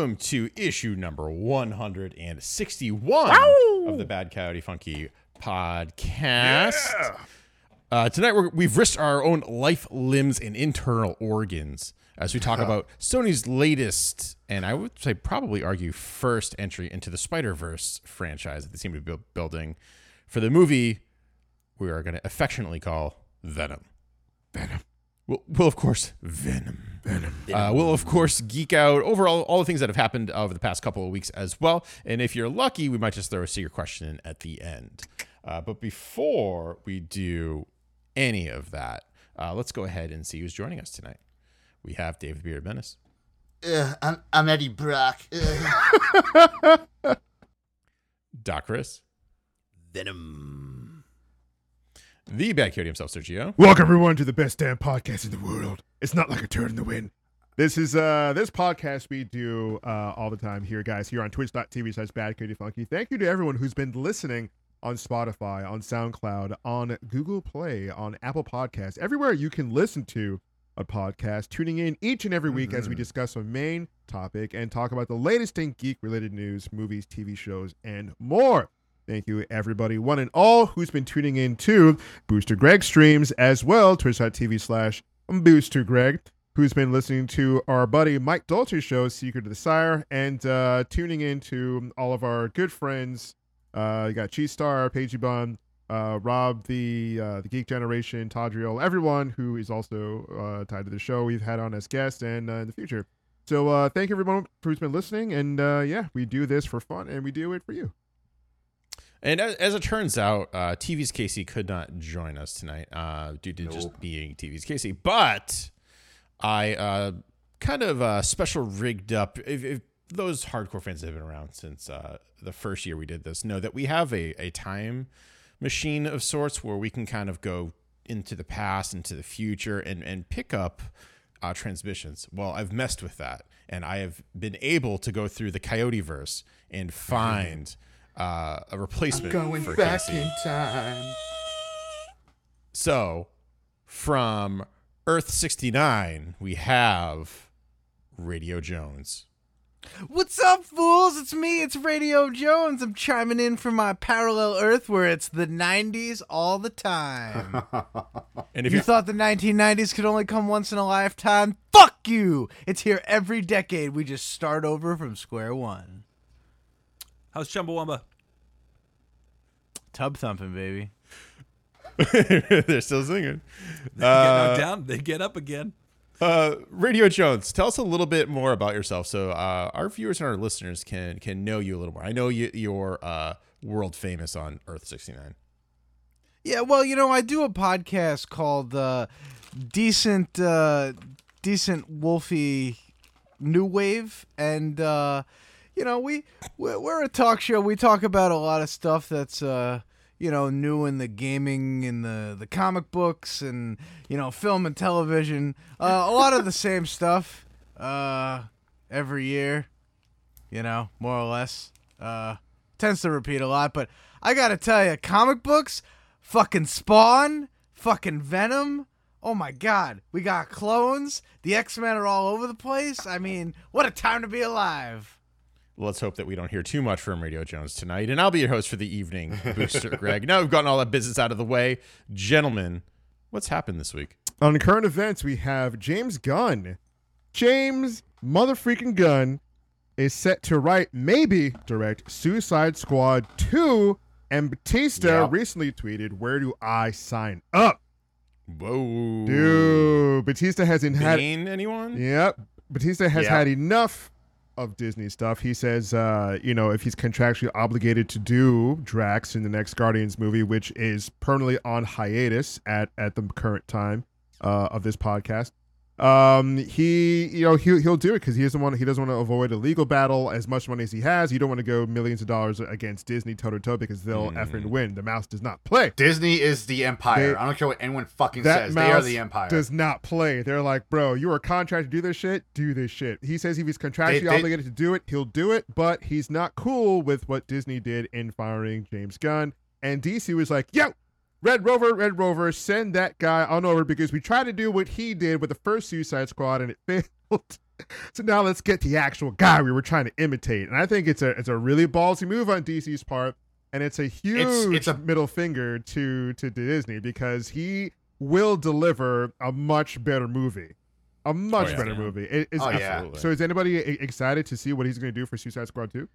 welcome to issue number 161 of the Bad Coyote Funky podcast. Uh, tonight we're, we've risked our own life, limbs, and internal organs as we talk about Sony's latest, and I would say probably argue first entry into the Spider Verse franchise that they seem to be bu- building for the movie we are going to affectionately call Venom. Venom. We'll, we'll of course Venom. Venom. Uh, we'll of course geek out over all, all the things that have happened over the past couple of weeks as well. And if you're lucky, we might just throw a secret question in at the end. Uh, but before we do any of that, uh, let's go ahead and see who's joining us tonight. We have David Beard Menace, Ugh, I'm, I'm Eddie Brock. Ugh. Doc Chris, Venom. the Bad Coyote himself, Sergio, Welcome everyone to the best damn podcast in the world. It's not like a turd in the wind. This is uh this podcast we do uh all the time here, guys, here on twitch.tv slash bad funky. Thank you to everyone who's been listening on Spotify, on SoundCloud, on Google Play, on Apple Podcasts, everywhere you can listen to a podcast, tuning in each and every week as we discuss a main topic and talk about the latest in geek related news, movies, TV shows, and more. Thank you, everybody, one and all, who's been tuning in to Booster Greg streams as well, twitch.tv slash Booster Greg, who's been listening to our buddy Mike Dolce's show, Secret of the Sire, and uh, tuning in to all of our good friends. Uh, you got Cheese Star, Pagey Bun, uh, Rob, the uh, the Geek Generation, Tadriel, everyone who is also uh, tied to the show we've had on as guests and uh, in the future. So uh, thank you everyone who's been listening, and uh, yeah, we do this for fun, and we do it for you. And as, as it turns out, uh, TV's Casey could not join us tonight uh, due to just being TV's Casey. But I uh, kind of uh, special rigged up. If, if those hardcore fans that have been around since uh, the first year we did this know that we have a, a time machine of sorts where we can kind of go into the past, into the future, and, and pick up uh, transmissions. Well, I've messed with that, and I have been able to go through the Coyote verse and find uh, a replacement Going for back Casey. in time. So, from Earth 69, we have Radio Jones. What's up, fools? It's me, it's Radio Jones. I'm chiming in from my parallel Earth where it's the 90s all the time. And if you you thought the 1990s could only come once in a lifetime? Fuck you! It's here every decade. We just start over from square one. How's Chumbawamba? Tub thumping, baby. they're still singing. They get knocked down, they get up again. Uh, Radio Jones, tell us a little bit more about yourself, so uh, our viewers and our listeners can can know you a little more. I know you, you're uh, world famous on Earth 69. Yeah, well, you know, I do a podcast called uh, Decent uh, Decent Wolfie New Wave, and uh, you know, we we're a talk show. We talk about a lot of stuff that's uh, you know new in the gaming, in the the comic books, and you know, film and television. Uh, a lot of the same stuff uh, every year. You know, more or less. Uh, tends to repeat a lot, but I gotta tell you, comic books fucking Spawn, fucking Venom. Oh my god, we got clones. The X Men are all over the place. I mean, what a time to be alive. Let's hope that we don't hear too much from Radio Jones tonight. And I'll be your host for the evening, Booster Greg. Now we've gotten all that business out of the way. Gentlemen, what's happened this week? On current events, we have James Gunn. James motherfreaking Gunn is set to write, maybe direct Suicide Squad 2. And Bautista Yep. recently tweeted, Where do I sign up? Whoa. Dude, Bautista hasn't had. Bane, anyone? Yep. Bautista has Yep. had enough of Disney stuff. He says, uh, you know, if he's contractually obligated to do Drax in the next Guardians movie, which is permanently on hiatus at at the current time uh, of this podcast, um, he, you know, he'll he'll do it because he doesn't want he doesn't want to avoid a legal battle as much money as he has. You don't want to go millions of dollars against Disney toe to toe because they'll Mm. effing win. The mouse does not play. Disney is the empire. They- I don't care what anyone fucking says. mouse They are the empire. does not play. They're like, bro, you are contracted to do this shit. Do this shit. He says he was contractually they- obligated to do it, he'll do it. But he's not cool with what Disney did in firing James Gunn. And DC was like, yo, Red Rover, Red Rover, send that guy on over because we tried to do what he did with the first Suicide Squad and it failed. so now let's get the actual guy we were trying to imitate. And I think it's a it's a really ballsy move on DC's part, and it's a huge it's a- middle finger to to Disney because he will deliver a much better movie. A much yeah. better Yeah. movie. It- it's- Oh, yeah. So is anybody excited to see what he's going to do for Suicide Squad 2?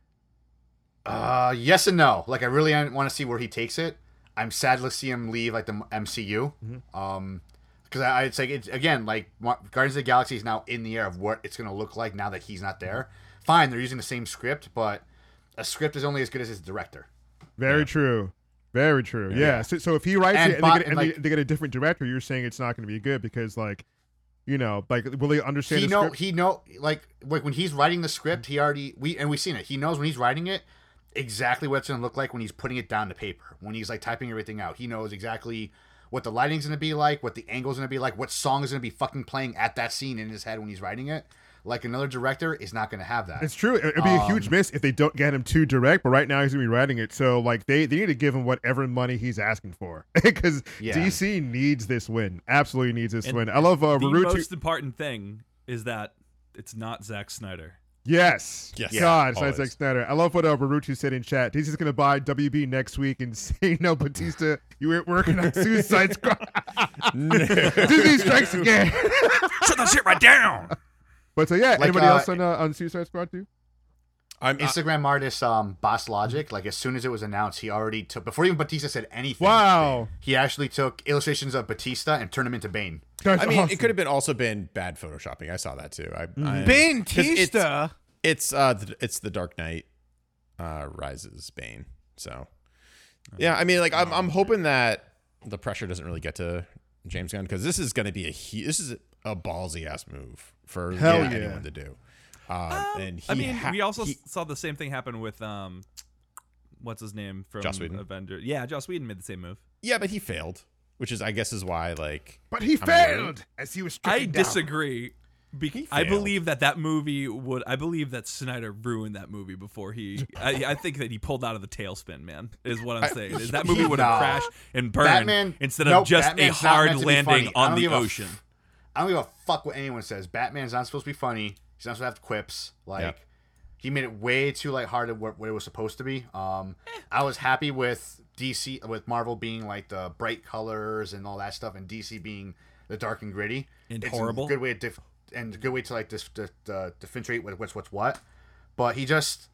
Uh, yes and no. Like I really want to see where he takes it. I'm sad to see him leave like the MCU. Um, because I, I'd say it's again like Guardians of the Galaxy is now in the air of what it's gonna look like now that he's not there. Fine, they're using the same script, but a script is only as good as its director. Very true. Very true. Yeah. So, so if he writes And it and, they, get, and, like- they get a different director, you're saying it's not going to be good because, like, you know, like, will they understand he the know script? he know like like when he's writing the script, he already we and we've seen it. He knows when he's writing it exactly what it's gonna look like when he's putting it down to paper. When he's like typing everything out, he knows exactly what the lighting's gonna be like, what the angle's gonna be like, what song is gonna be fucking playing at that scene in his head when he's writing it. Like another director is not gonna have that. It's true. It- It'd be a huge Um, miss if they don't get him too direct. But right now he's gonna be writing it, so like they, they need to give him whatever money he's asking for because Yeah. DC needs this win. Absolutely needs this And win. I love uh, the Baruti. most important thing is that it's not Zack Snyder. Yes. Yes. God, it's not Always. Zack Snyder. I love what uh, Baruti said in chat. He's just gonna buy WB next week and say, "No, Bautista, you weren't working on Suicide Squad." Disney strikes again. Shut that shit right down. But so yeah, Like, anybody uh, else on uh, on Suicide Squad too? I'm, I, Instagram artist um Boss Logic, like as soon as it was announced, he already took before even Bautista said anything. Wow. He actually took illustrations of Bautista and turned them into Bane. That's I mean, awesome. it could have been also been bad photoshopping. I saw that too. I, I Bane 'cause it's- Tista. It's uh, the, it's the Dark Knight uh, rises Bane. So yeah, I mean, like I'm I'm hoping that the pressure doesn't really get to James Gunn because this is going to be a hu- this is a ballsy ass move for Hell yeah, yeah. anyone to do. Um, and he I mean, ha- we also he- saw the same thing happen with um, what's his name from Joss Whedon? Avengers? Yeah, Joss Whedon made the same move. yeah, but he failed, which is I guess is why like But he I'm failed as he was stricken I down. disagree. Be- I believe that that movie would. I believe that Snyder ruined that movie before he. I, I think that he pulled out of the tailspin. Man, is what I'm saying. Is that movie would have crashed and burned Batman- instead nope, of just Batman's a hard meant to be landing on the give a f- ocean. I don't give a fuck what anyone says. Batman's not supposed to be funny. He's not supposed to have quips. Like Yeah. he made it way too lighthearted what, what it was supposed to be. Um, I was happy with DC with Marvel being like the bright colors and all that stuff, and DC being the dark and gritty And It's horrible. A good way to dif- and a good way to like dis- dis- uh, differentiate what's what's what. But he just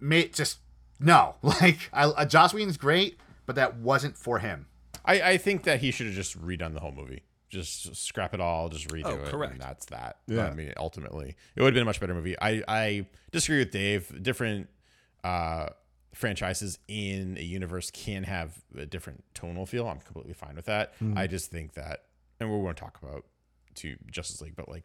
made just no like I, uh, Joss Whedon's great, but that wasn't for him. I, I think that he should have just redone the whole movie. Just scrap it all, just redo Oh, it. correct. And that's that. Yeah. I mean, ultimately, it would have been a much better movie. I, I disagree with Dave. Different uh, franchises in a universe can have a different tonal feel. I'm completely fine with that. I just think that, and we won't talk about to Justice League, but like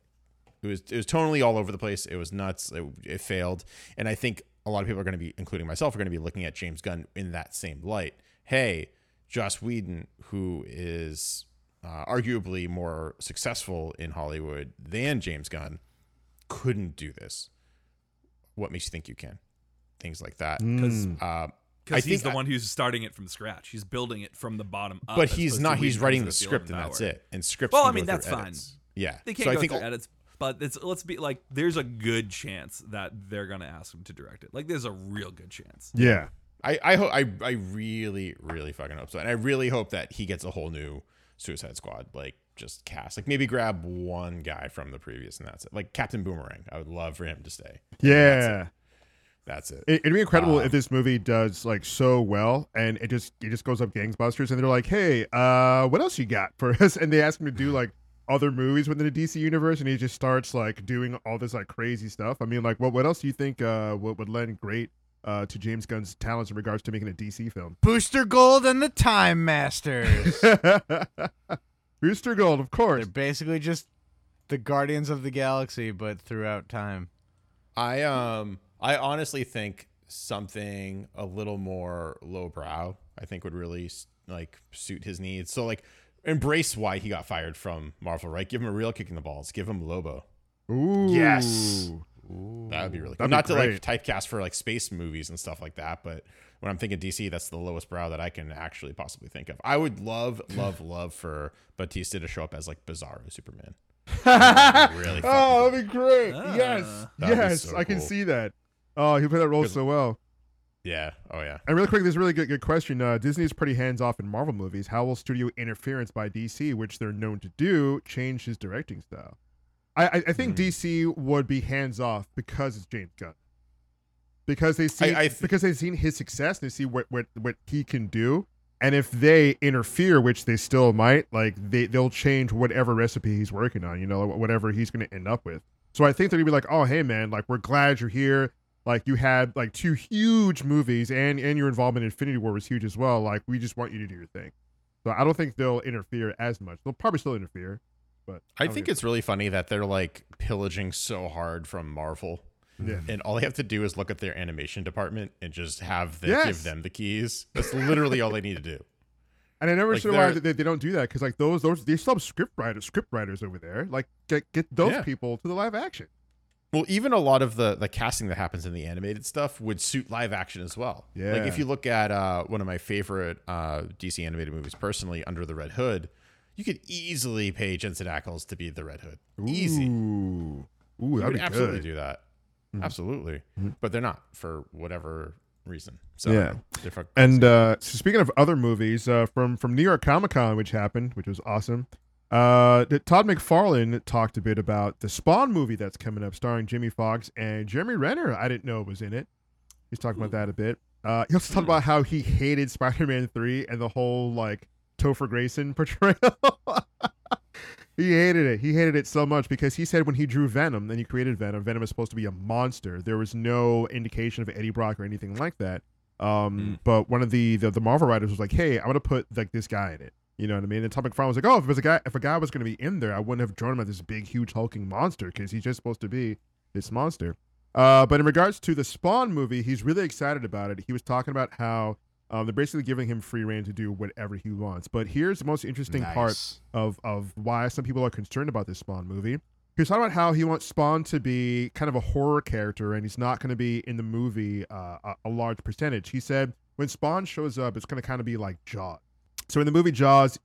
it was it was tonally all over the place. It was nuts. It, it failed, and I think a lot of people are going to be, including myself, are going to be looking at James Gunn in that same light. Hey, Joss Whedon, who is uh, arguably more successful in Hollywood than James Gunn, couldn't do this. What makes you think you can? Things like that. Because Uh, I because he's think the I- one who's starting it from scratch. He's building it from the bottom up. but he's not. He's writing who's the script, and that's it. And scripts. Well, can I mean, through that's fine. edits. Yeah. They can't I go think through edits, but it's let's be like there's a good chance that they're gonna ask him to direct it. Like there's a real good chance. Yeah. I I hope I I really really fucking hope so, and I really hope that he gets a whole new Suicide Squad like just cast. Like maybe grab one guy from the previous, and that's it. Like Captain Boomerang. I would love for him to stay. Yeah. That's it. It, it'd be incredible Um, if this movie does like so well and it just it just goes up gangbusters and they're like, hey, uh, what else you got for us? And they ask him to do like other movies within the DC universe and he just starts like doing all this like crazy stuff. I mean, like what what else do you think uh would, would lend great uh to James Gunn's talents in regards to making a DC film? Booster Gold and the Time Masters. Booster Gold, of course. They're basically just the Guardians of the Galaxy, but throughout time. I um I honestly think something a little more lowbrow I think would really like suit his needs. So like embrace why he got fired from Marvel, right? Give him a real kick in the balls. Give him Lobo. Ooh. Yes. That would be really cool. That'd be Not to like typecast for like space movies and stuff like that, but when I'm thinking DC, that's the lowest brow that I can actually possibly think of. I would love, love, love for Bautista to show up as like Bizarro Superman. really oh, that'd be great. Ah. yes, That'd yes, so I can cool. see that. Oh, he played that role so well. Yeah. Oh yeah. And really quick, this is a really good, good question. Uh, Disney is pretty hands off in Marvel movies. How will studio interference by DC, which they're known to do, change his directing style? I, I, think Hmm. DC would be hands off because it's James Gunn. Because they see I- I th- because they've seen his success, they see what, what what he can do, and if they interfere, which they still might, like they they'll change whatever recipe he's working on, you know, whatever he's going to end up with. So I think they're gonna be like, oh hey man, like we're glad you're here like you had like two huge movies and and your involvement in infinity war was huge as well like we just want you to do your thing so i don't think they'll interfere as much they'll probably still interfere but I don't think it's really funny that they're like pillaging so hard from Marvel. yeah And all they have to do is look at their animation department and just have them Yes. give them the keys. That's literally all they need to do. and i never like, understood why they, they don't do that because like those those they still have script writers script writers over there like get get those Yeah. people to the live action Well, even a lot of the the casting that happens in the animated stuff would suit live action as well. Yeah. Like if you look at uh, one of my favorite uh, DC animated movies, personally, Under the Red Hood, you could easily pay Jensen Ackles to be the Red Hood. Easy. ooh ooh that'd could be absolutely good do that. Mhm. Absolutely. Mhm. But they're not for whatever reason. So Yeah. And uh, so speaking of other movies, uh, from from New York Comic Con, which happened, which was awesome. Uh, Todd McFarlane talked a bit about the Spawn movie that's coming up, starring Jamie Foxx and Jeremy Renner. I didn't know was in it. He's talking about that a bit. Uh, he also talked about how he hated Spider-Man Three and the whole like Topher Grace's portrayal. he hated it. He hated it so much because he said when he drew Venom, then he created Venom. Venom is supposed to be a monster. There was no indication of Eddie Brock or anything like that. Um, but one of the, the the Marvel writers was like, "Hey, I'm gonna put like this guy in it." You know what I mean? And Todd McFarlane was like, "Oh, if it was a guy, if a guy was gonna be in there, I wouldn't have drawn him as this big, huge, hulking monster because he's just supposed to be this monster." Uh, but in regards to the Spawn movie, he's really excited about it. He was talking about how um, they're basically giving him free reign to do whatever he wants. But here's the most interesting part of of why some people are concerned about this Spawn movie. He was talking about how he wants Spawn to be kind of a horror character, and he's not going to be in the movie uh, a, a large percentage. He said when Spawn shows up, it's going to kind of be like Jaws. So in the movie Jaws,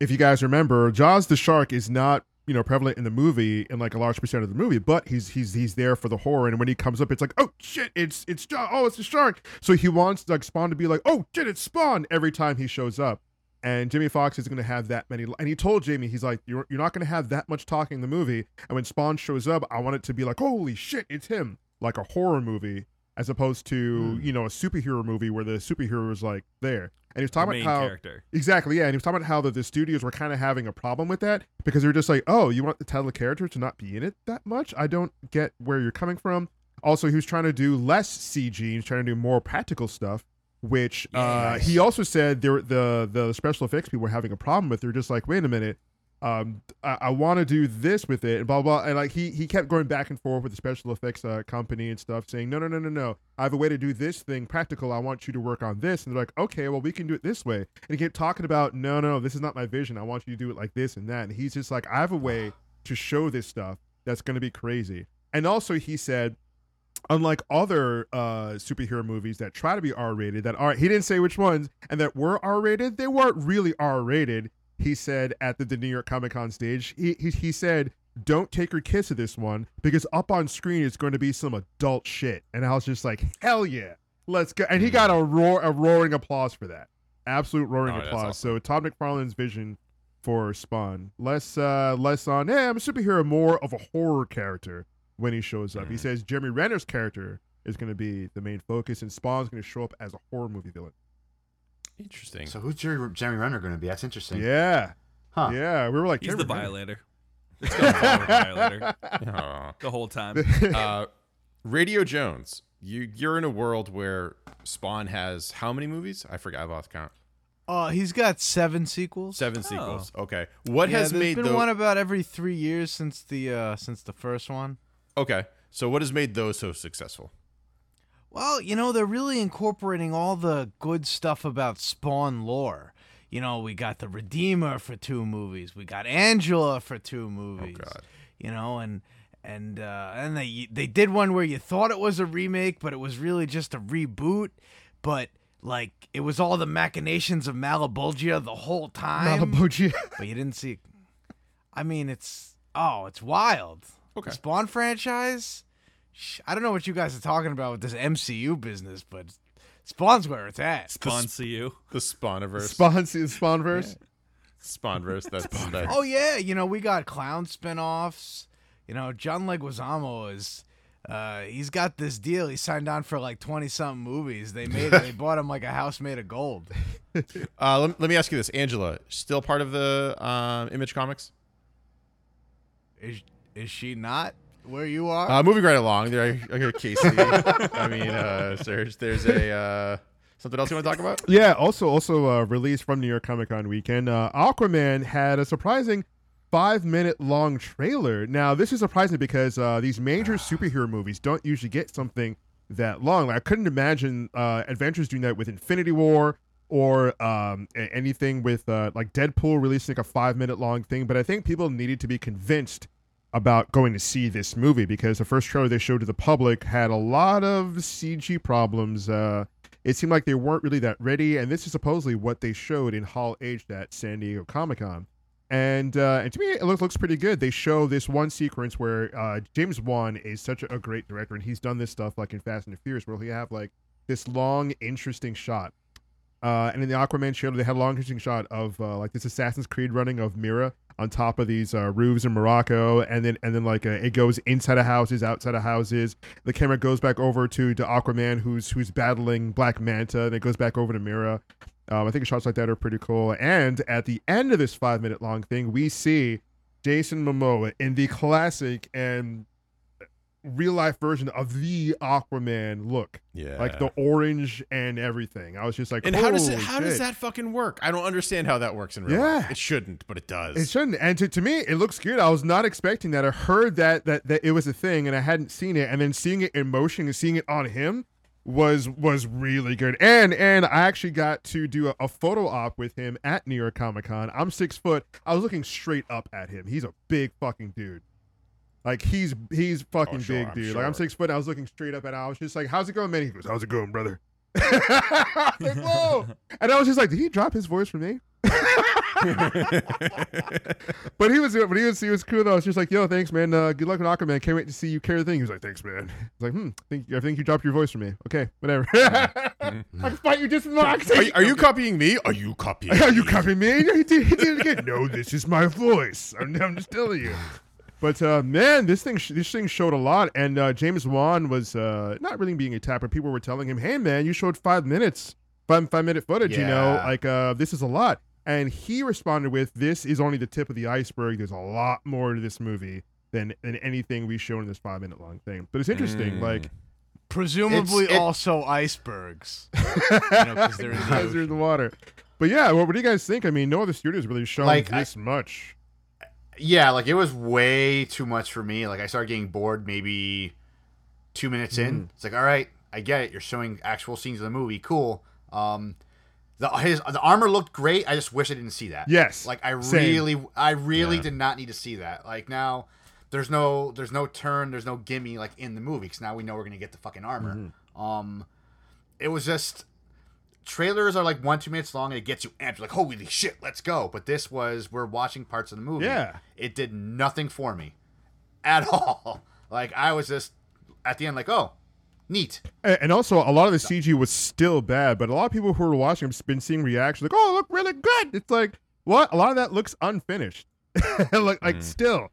if you guys remember, Jaws the shark is not you know prevalent in the movie in like a large percent of the movie, but he's he's he's there for the horror. And when he comes up, it's like oh shit, it's it's. Oh, it's a shark. So he wants like Spawn to be like oh shit, it's Spawn every time he shows up. And Jamie Foxx is going to have that many. And he told Jamie, he's like, you're, you're not going to have that much talking in the movie. And when Spawn shows up, I want it to be like, holy shit, it's him, like a horror movie, as opposed to Hmm. you know a superhero movie where the superhero is like there. And he was talking main about how character. Exactly, yeah. And he was talking about how the, the studios were kind of having a problem with that because they were just like, oh, you want the title character to not be in it that much? I don't get where you're coming from. Also, he was trying to do less CG. He's trying to do more practical stuff, which uh, he also said there the the special effects people were having a problem with. They're just like, wait a minute, um, I, I want to do this with it, and blah blah. And like he he kept going back and forth with the special effects uh, company and stuff, saying, no no no no no, I have a way to do this thing practical. I want you to work on this, and they're like, okay, well we can do it this way. And he kept talking about, no no, this is not my vision. I want you to do it like this and that. And he's just like, I have a way to show this stuff that's going to be crazy. And also he said unlike other uh superhero movies that try to be r-rated that are he didn't say which ones and that were r-rated they weren't really r-rated he said at the, the new york comic-con stage he, he he said don't take your kids to this one because up on screen is going to be some adult shit and i was just like hell yeah let's go and he got a roar a roaring applause for that absolute roaring Oh, applause awesome. so todd mcfarlane's vision for spawn less uh less on hey i'm a superhero more of a horror character when he shows up. He Mhm. says Jeremy Renner's character is going to be the main focus, and Spawn's going to show up as a horror movie villain. Interesting. So who's Jerry, Jeremy Renner going to be? That's interesting. Yeah, Huh. yeah. We were like, He's the Jeremy Renner. violator. It's gonna the violator Aw. the whole time. uh, Radio Jones, you you're in a world where Spawn has how many movies? I forgot. I lost count. Uh, he's got seven sequels. Seven sequels. Okay. What yeah, has there's made been those? one about every three years since the uh, since the first one. okay. So what has made those so successful? Well, you know, they're really incorporating all the good stuff about Spawn lore. You know, we got the Redeemer for two movies. We got Angela for two movies. Oh, God. You know, and and uh, and they they did one where you thought it was a remake, but it was really just a reboot. But like it was all the machinations of Malebolgia the whole time. Malibu but you didn't see. I mean, it's Oh, it's wild. Okay. The Spawn franchise. Sh- I don't know what you guys are talking about with this MCU business, but Spawn's where it's at. Spawn CU. The Spawniverse. Spawn Spawnverse. Spawnverse. That's that. Oh yeah, you know we got clown spinoffs. You know John Leguizamo is. Uh, he's got this deal. He signed on for like twenty something movies. They made. they bought him like a house made of gold. Uh, let, let me ask you this, Angela. Still part of the um, Image Comics? Is is she not where you are? Uh, moving right along. There, I hear Casey. I mean, uh, Serge. There's a uh, something else you want to talk about? Yeah. Also, also uh, released from New York Comic Con weekend. Uh, Aquaman had a surprising five minute long trailer. Now, this is surprising because uh, these major superhero movies don't usually get something that long. Like, I couldn't imagine uh, Avengers doing that with Infinity War or um, anything with uh, like Deadpool releasing like a five minute long thing. But I think people needed to be convinced about going to see this movie because the first trailer they showed to the public had a lot of CG problems. Uh, it seemed like they weren't really that ready, and this is supposedly what they showed in Hall H at San Diego Comic Con. And uh, and to me, it looks looks pretty good. They show this one sequence where uh, James Wan is such a great director, and he's done this stuff like in Fast and the Furious, where he have like this long, interesting shot. Uh, and in the Aquaman trailer, they had a long, interesting shot of uh, like this Assassin's Creed running of Mera on top of these uh, roofs in Morocco, and then and then like uh, it goes inside of houses, outside of houses. The camera goes back over to to Aquaman, who's who's battling Black Manta, and it goes back over to Mera. Um, I think shots like that are pretty cool. And at the end of this five minute long thing, we see Jason Momoa in the classic and real life version of the Aquaman look, Yeah. like the orange and everything. I was just like, and how does it? "Holy How does that fucking work? I don't understand how that works in real Yeah. life. It shouldn't, but it does. It shouldn't. And to, to me, it looks good. I was not expecting that. I heard that, that that it was a thing, and I hadn't seen it. And then seeing it in motion and seeing it on him was was really good. And and I actually got to do a, a photo op with him at New York Comic Con. I'm six foot. I was looking straight up at him. He's a big fucking dude. Like he's he's fucking Oh, sure, big I'm dude. Like I'm six foot. I was looking straight up at him. I was just like, "How's it going, man?" He goes, "How's it going, brother?" I like, whoa! And I was just like, "Did he drop his voice for me?" But he was, but he was, he was cool though. I was just like, "Yo, thanks, man. Uh, good luck with Aquaman. Can't wait to see you carry the thing." He was like, "Thanks, man." I was like, "Hmm, think, I think you dropped your voice for me. Okay, whatever. I can fight you just from my are, you- are you copying me? Are you copying? Are you copying me? He did, he did it again. No, this is my voice. I'm, I'm just telling you. But uh, man, this thing sh- this thing showed a lot, and uh, James Wan was uh, not really being a tapper. people were telling him, "Hey, man, you showed five minutes, five five minute footage. You know, like uh, this is a lot." And he responded with, "This is only the tip of the iceberg. There's a lot more to this movie than than anything we showed in this five minute long thing." But it's interesting, Mm. like Presumably It's- it- also icebergs. you know, 'cause they're in the guys in the water. But yeah, what, what do you guys think? I mean, no other studios really shown Like, I- this much. Yeah, like it was way too much for me. Like I started getting bored maybe two minutes Mm. in. It's like, all right, I get it. You're showing actual scenes of the movie. Cool. Um, the his the armor looked great. I just wish I didn't see that. Yes, Like I same. really, I really Yeah. did not need to see that. Like now, there's no, there's no turn, there's no gimme like in the movie because now we know we're gonna get the fucking armor. Mm-hmm. Um, it was just trailers are like one two minutes long and it gets you amped. You're like, holy shit, let's go. But this was we're watching parts of the movie. Yeah. it did nothing for me at all. Like I was just at the end like, oh, neat. And also, a lot of the CG was still bad, but a lot of people who were watching have been seeing reactions like, "Oh, look really good." It's like, what? A lot of that looks unfinished. like, like mm-hmm. still,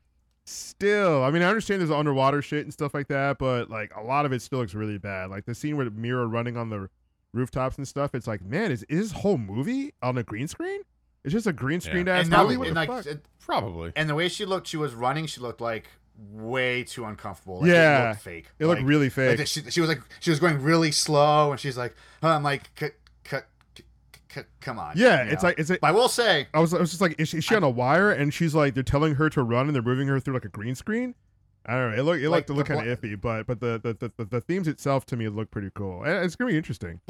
still. I mean, I understand there's underwater shit and stuff like that, but like a lot of it still looks really bad. Like the scene with Mera running on the rooftops and stuff. It's like, man, is, is this whole movie on a green screen? It's just a green screened ass And, now, movie. What and the like, fuck? it- Probably. and the way she looked, she was running. She looked like way too uncomfortable. Like, it Yeah. looked fake. It looked really fake. that she, she was like she was going really slow, and she's like, huh, I'm like, c- c- c- c- come on. yeah, you it's know? like it's like But I will say, I was, I was just like, is she, is she on a wire? And she's like, they're telling her to run, and they're moving her through like a green screen. I don't know. It looked, it Like looked, it looked kind of iffy, but but the the, the the themes itself to me look pretty cool. It's gonna be interesting.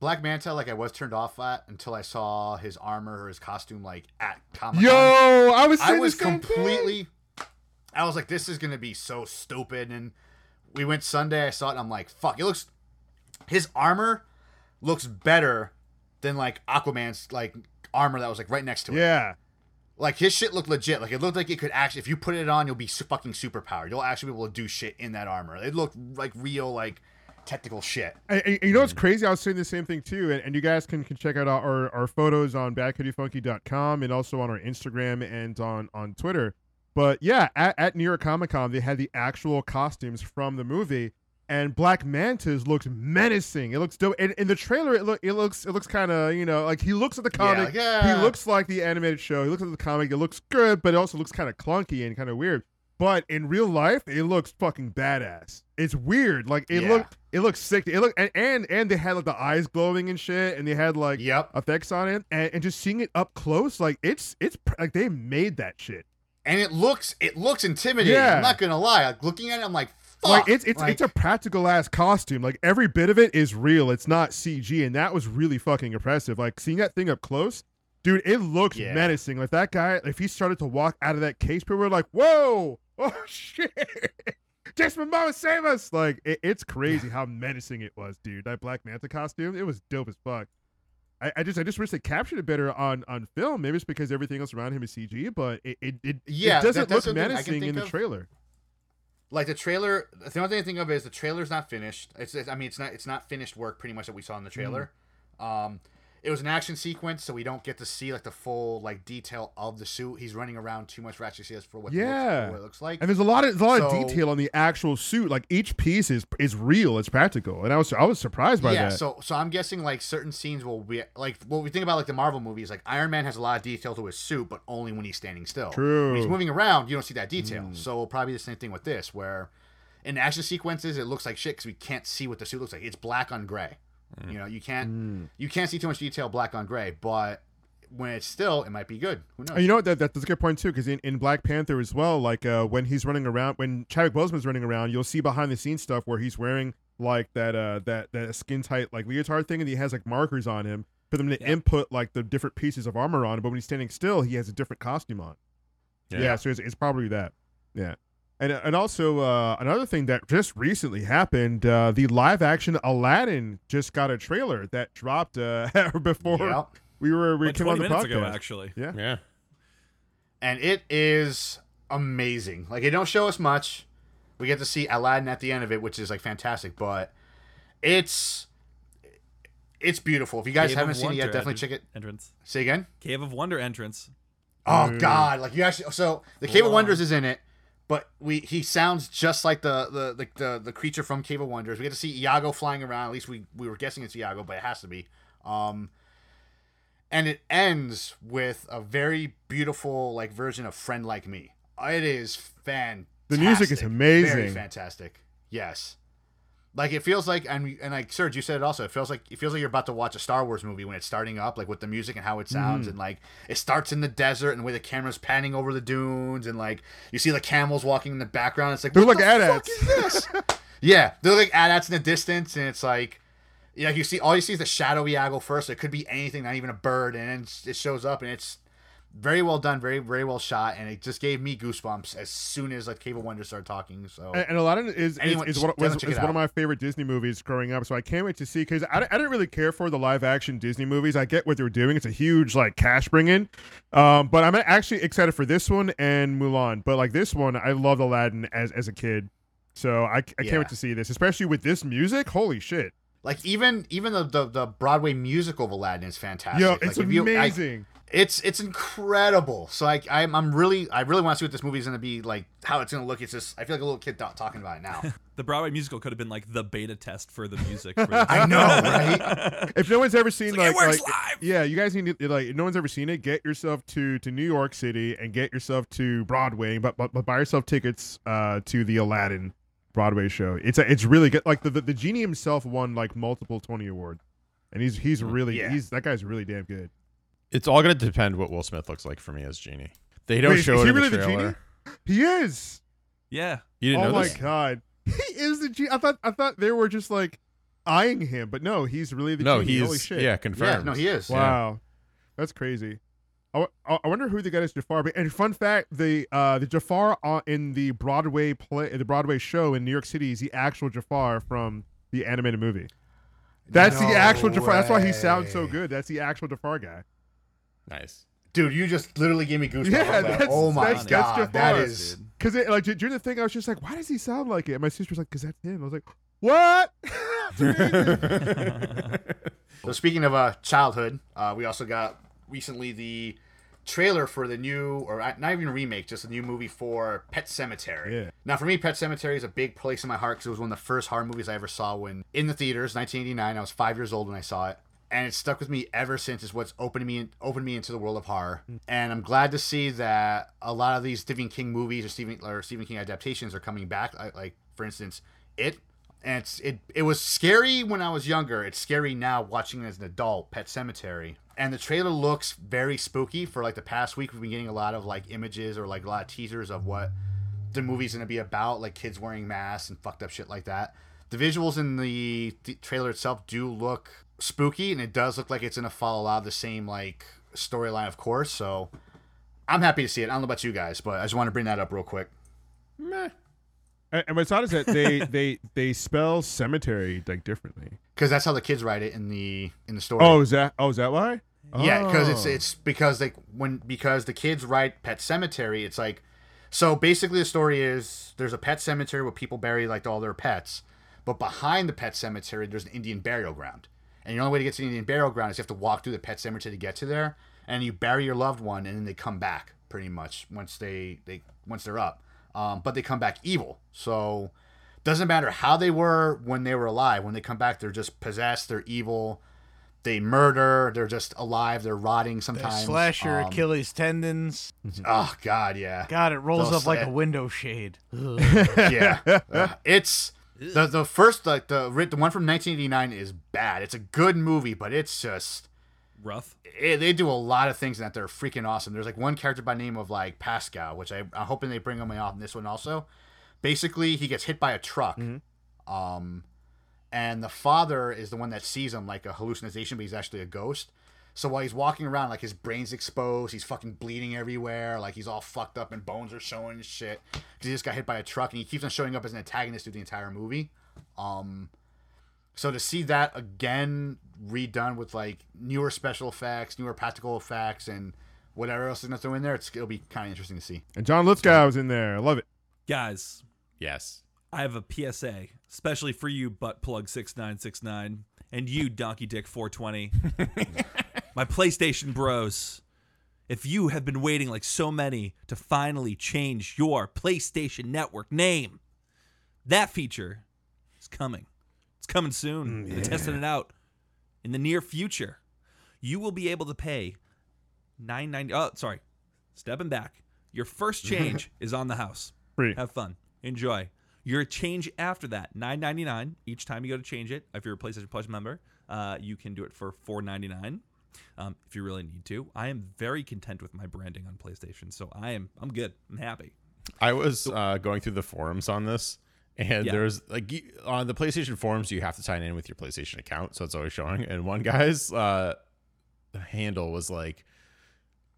Black Manta, like I was turned off at until I saw his armor or his costume, like at Comic Yo, I was I was same thing. completely. I was like, this is gonna be so stupid. And we went Sunday. I saw it. and I'm like, fuck. It looks. His armor looks better than like Aquaman's like armor that was like right next to it. Yeah, Like his shit looked legit. Like it looked like it could actually, if you put it on, you'll be su- fucking superpowered. You'll actually be able to do shit in that armor. It looked like real, like technical shit. And, and you know what's mm. crazy? I was saying the same thing too, and, and you guys can, can check out our, our photos on badcoyotefunky.com and also on our Instagram and on, on Twitter. But yeah, at, at New York Comic Con, they had the actual costumes from the movie, and Black Manta's looked menacing. It looks dope. And in the trailer, it look it looks it looks kind of you know like he looks at the comic. like, yeah. He looks like the animated show. He looks at the comic. It looks good, but it also looks kind of clunky and kind of weird. But in real life, it looks fucking badass. It's weird. Like it Yeah. looked, it looks sick. It looked, and, and and they had like the eyes glowing and shit, and they had like Yep. effects on it, and, and just seeing it up close, like it's it's like they made that shit. And it looks, it looks intimidating. Yeah. I'm not gonna lie. Like looking at it, I'm like. Like it's it's Like, it's a practical ass costume. Like every bit of it is real. It's not CG, and that was really fucking impressive. Like seeing that thing up close, dude, it looks Yeah. menacing. Like that guy, if he started to walk out of that case, people were like, "Whoa, oh shit!" Jason Momoa, save us! Like it, it's crazy how menacing it was, dude. That Black Manta costume, it was dope as fuck. I, I just I just wish they captured it better on on film. Maybe it's because everything else around him is CG, but it it, it, Yeah, it doesn't that- look the thing I can menacing in the of. trailer. Like the trailer the only thing i think of is the trailer's not finished. It's i mean it's not it's not finished work pretty much that we saw in the trailer. Um it was an action sequence so we don't get to see like the full like detail of the suit he's running around too much for actually see us for what, it looks- Yeah. what it looks like And there's a lot of there's a lot of detail on the actual suit. Like each piece is is real. It's practical, and I was I was surprised by yeah that. so so i'm guessing like certain scenes will be like what we think about like the marvel movies like iron man has a lot of detail to his suit but only when he's standing still True. when he's moving around you don't see that detail hmm. so it'll probably the same thing with this where in action sequences it looks like shit because we can't see what the suit looks like it's black on gray you know you can't you can't see too much detail black on gray but when it's still it might be good who knows you know? That, that's a good point too, because in, in Black Panther as well, like uh, when he's running around, when Chadwick Boseman's running around, you'll see behind the scenes stuff where he's wearing like that uh that that skin tight like leotard thing, and he has like markers on him for them to Yeah. input like the different pieces of armor on. But when he's standing still, he has a different costume on. Yeah, so it's, it's probably that. Yeah. And, and also uh, another thing that just recently happened, uh, the live action Aladdin just got a trailer that dropped uh, before Yep. we were we Like came 20 on the minutes podcast. ago, actually. Yeah. Yeah. and it is amazing. Like it don't show us much. We get to see Aladdin at the end of it, which is like fantastic, but it's it's beautiful. If you guys Cave haven't of seen it yet, definitely entr- check it. Entrance. Say again. Cave of Wonder entrance. Oh Mm. God! Like you actually, so the Cave of Wonders is in it, but we he sounds just like the the, the the the creature from Cave of Wonders. We get to see Iago flying around. At least we we were guessing it's Iago, but it has to be. Um, and it ends with a very beautiful like version of "Friend Like Me." It is fantastic. The music is Very amazing. fantastic. Yes. Like it feels like, and and like Serge, you said it also. It feels like it feels like you're about to watch a Star Wars movie when it's starting up, like with the music and how it sounds, mm-hmm. and like it starts in the desert and the way the camera's panning over the dunes, and like you see the camels walking in the background. It's like They're like the fuck is this? yeah, they're like AT-ATs in the distance, and it's like, yeah, you see all you see is the shadowy Iago first. It could be anything, not even a bird, and it shows up, and it's very well done, very very well shot, and it just gave me goosebumps as soon as like Cave of Wonders started talking. So And, and Aladdin is is, Anyone- is, one, was, is one of my favorite Disney movies growing up. So I can't wait to see because I, I didn't really care for the live action Disney movies. I get what they're doing; it's a huge like cash bring in. Um, but I'm actually excited for this one and Mulan. But like this one, I loved Aladdin as as a kid, so I, I can't Yeah. wait to see this, especially with this music. Holy shit! Like even even the the, the Broadway musical of Aladdin is fantastic. Like, it's if you- I- amazing. It's it's incredible. So like I'm I'm really I really want to see what this movie is gonna be like. How it's gonna look. It's just I feel like a little kid ta- talking about it now. The Broadway musical could have been like the beta test for the music. For this. I know, right? if no one's ever seen like, like, it works like- live! yeah, you guys need to like if no one's ever seen it, get yourself to to New York City and get yourself to Broadway, but but, but buy yourself tickets uh to the Aladdin Broadway show. It's a, it's really good. Like the, the the genie himself won like multiple Tony awards, and he's he's really Yeah. he's that guy's really damn good. It's all gonna depend what Will Smith looks like for me as Genie. They don't Wait, show is it he in really the the trailer. genie? He is. yeah. You didn't oh know my this? god, he is the genie. I thought I thought they were just like eyeing him, but no, he's really the No, genie. Holy he's shit. yeah yeah, confirmed. no, he is. Yeah. Wow, that's crazy. I wonder who the guy is Jafar. But- And fun fact: the uh the Jafar on, in the Broadway play, the Broadway show in New York City is the actual Jafar from the animated movie. That's No the actual Jafar. That's why he sounds so good. That's the actual Jafar guy. Nice. Dude, you just literally gave me goosebumps. Yeah, I that's- oh my that's- that's god, that Jafar. is. Because like during the thing, I was just like, "Why does he sound like it?" And my sister was like, "Cause that's him." I was like, "What?" So speaking of uh, childhood, uh, we also got recently the trailer for the new, or uh, not even a remake, just a new movie for Pet Sematary. Yeah. Now, for me, Pet Sematary is a big place in my heart because it was one of the first horror movies I ever saw when in the theaters, 1989. I was five years old when I saw it. And it's stuck with me ever since. It's what's opened me opened me into the world of horror, and I'm glad to see that a lot of these Stephen King movies or Stephen or Stephen King adaptations are coming back. Like, for instance, It and it's it it was scary when I was younger. It's scary now watching it as an adult. Pet Sematary, and the trailer looks very spooky. For like the past week, we've been getting a lot of like images or like a lot of teasers of what the movie's gonna be about, like kids wearing masks and fucked up shit like that. The visuals in the, the trailer itself do look spooky, and it does look like it's gonna follow a lot of the same like storyline, of course. So I'm happy to see it. I don't know about you guys, but I just want to bring that up real quick. Meh. and, and what's odd is that they they they spell cemetery like differently. because that's how the kids write it in the in the story. Oh, is that? Oh, is that why? Yeah, because it's Oh. it's because like when because the kids write Pet Sematary, it's like so basically the story is there's a pet cemetery where people bury like all their pets, but behind the pet cemetery there's an Indian burial ground, and the only way to get to the Indian burial ground is you have to walk through the pet cemetery to get to there, and you bury your loved one, and then they come back pretty much once they they once they're up, um, but they come back evil. So doesn't matter how they were when they were alive. When they come back, they're just possessed. They're evil they murder. They're just alive. They're rotting sometimes. They slash your Um, Achilles tendons. Oh God, yeah, God, it rolls They'll up like a window shade. Yeah. Uh, it's the the first like the the one from 1989 is bad. It's a good movie, but it's just Rough. it, they do a lot of things in that they're freaking awesome. There's like one character by name of like Pascow, which I I'm hoping they bring him off in this one also. Basically, he gets hit by a truck. Um, and the father is the one that sees him like a hallucination, but he's actually a ghost. So while he's walking around, like his brain's exposed, he's fucking bleeding everywhere, like he's all fucked up and bones are showing and shit. Because he just got hit by a truck, and he keeps on showing up as an antagonist through the entire movie. Um, so to see that again redone with like newer special effects, newer practical effects, and whatever else is gonna throw in there, it's, it'll be kind of interesting to see. And John Lithgow was in there. I love it. Guys, Yes. I have a PSA, especially for you, butt plug six nine six nine, and you, donkey dick four twenty. My PlayStation Bros. If you have been waiting like so many to finally change your PlayStation Network name, that feature is coming. It's coming soon. We're testing it out in the near future. You will be able to pay nine ninety. Oh, sorry, stepping back. Your first change is on the house. Free. Have fun. Enjoy. Your change after that, nine ninety nine each time you go to change it. If you're a PlayStation Plus member, uh, you can do it for four ninety nine. Um, if you really need to. I am very content with my branding on PlayStation, so I am I'm good. I'm happy. I was uh, going through the forums on this, and Yeah. there's like on the PlayStation forums, you have to sign in with your PlayStation account, so it's always showing. And one guy's uh, handle was like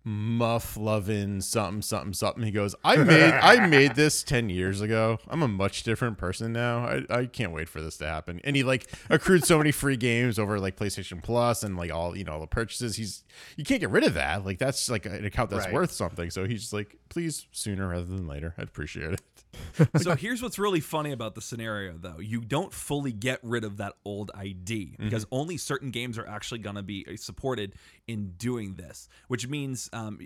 muff loving something something something. He goes, "I made I made this ten years ago. I'm a much different person now. I, I can't wait for this to happen." And he like accrued so many free games over like PlayStation Plus and like all you know all the purchases. He's you can't get rid of that. Like that's like an account that's Right. worth something. So he's just like, please sooner rather than later. I'd appreciate it. so here's what's really funny about the scenario though you don't fully get rid of that old id because only certain games are actually going to be uh, supported in doing this which means um,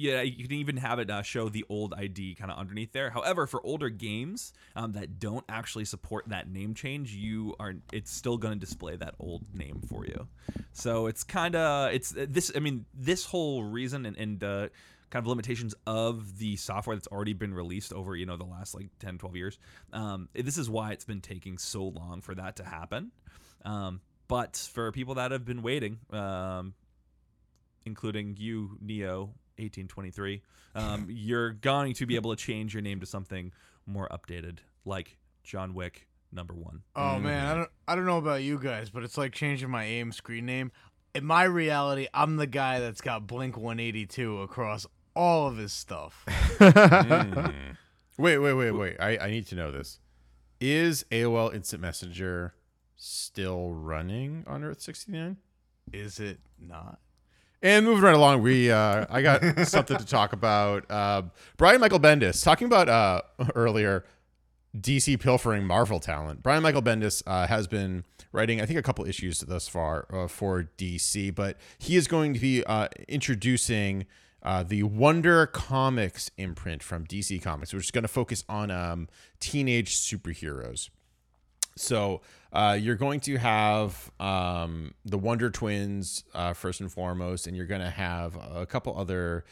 yeah, you can even have it uh, show the old ID kind of underneath there. However, for older games um, that don't actually support that name change, you are it's still going to display that old name for you. So it's kind of it's uh, this. I mean, this whole reason and, and uh, kind of limitations of the software that's already been released over you know the last like 10 12 years. Um, this is why it's been taking so long for that to happen. Um, but for people that have been waiting um, including you neo 1823 um, you're going to be able to change your name to something more updated like john wick number one. Oh man, I don't I don't know about you guys, but it's like changing my AIM screen name. In my reality, I'm the guy that's got Blink 182 across all of his stuff. Wait, wait, wait, wait. I, I need to know this. Is AOL Instant Messenger still running on Earth 69? Is it not? And moving right along, we uh, I got something to talk about. Uh, Brian Michael Bendis talking about uh, earlier DC pilfering Marvel talent. Brian Michael Bendis uh, has been writing, I think, a couple issues thus far uh, for DC, but he is going to be uh, introducing uh, the Wonder Comics imprint from DC Comics, which is going to focus on um, teenage superheroes. So uh, you're going to have um, the Wonder Twins uh, first and foremost, and you're going to have a couple other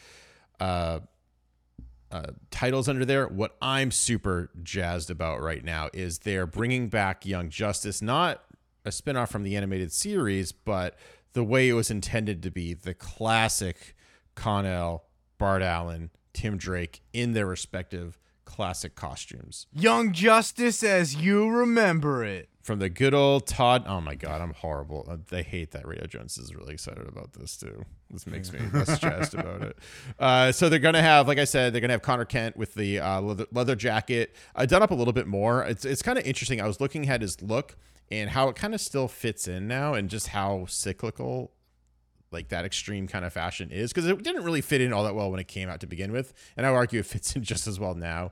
uh, uh, titles under there. What I'm super jazzed about right now is they're bringing back Young Justice, not a spinoff from the animated series, but the way it was intended to be the classic Kon-El, Bart Allen, Tim Drake in their respective classic costumes. Young Justice as you remember it. From the good old Todd. Oh my God, I'm horrible. Uh, They hate that Radio Jones is really excited about this too. This makes me less jazzed about it. Uh, so they're gonna have, like I said, they're gonna have Connor Kent with the uh, leather, leather jacket. I done up a little bit more. It's it's kind of interesting. I was looking at his look and how it kind of still fits in now, and just how cyclical like that extreme kind of fashion is because it didn't really fit in all that well when it came out to begin with. And i would argue it fits in just as well now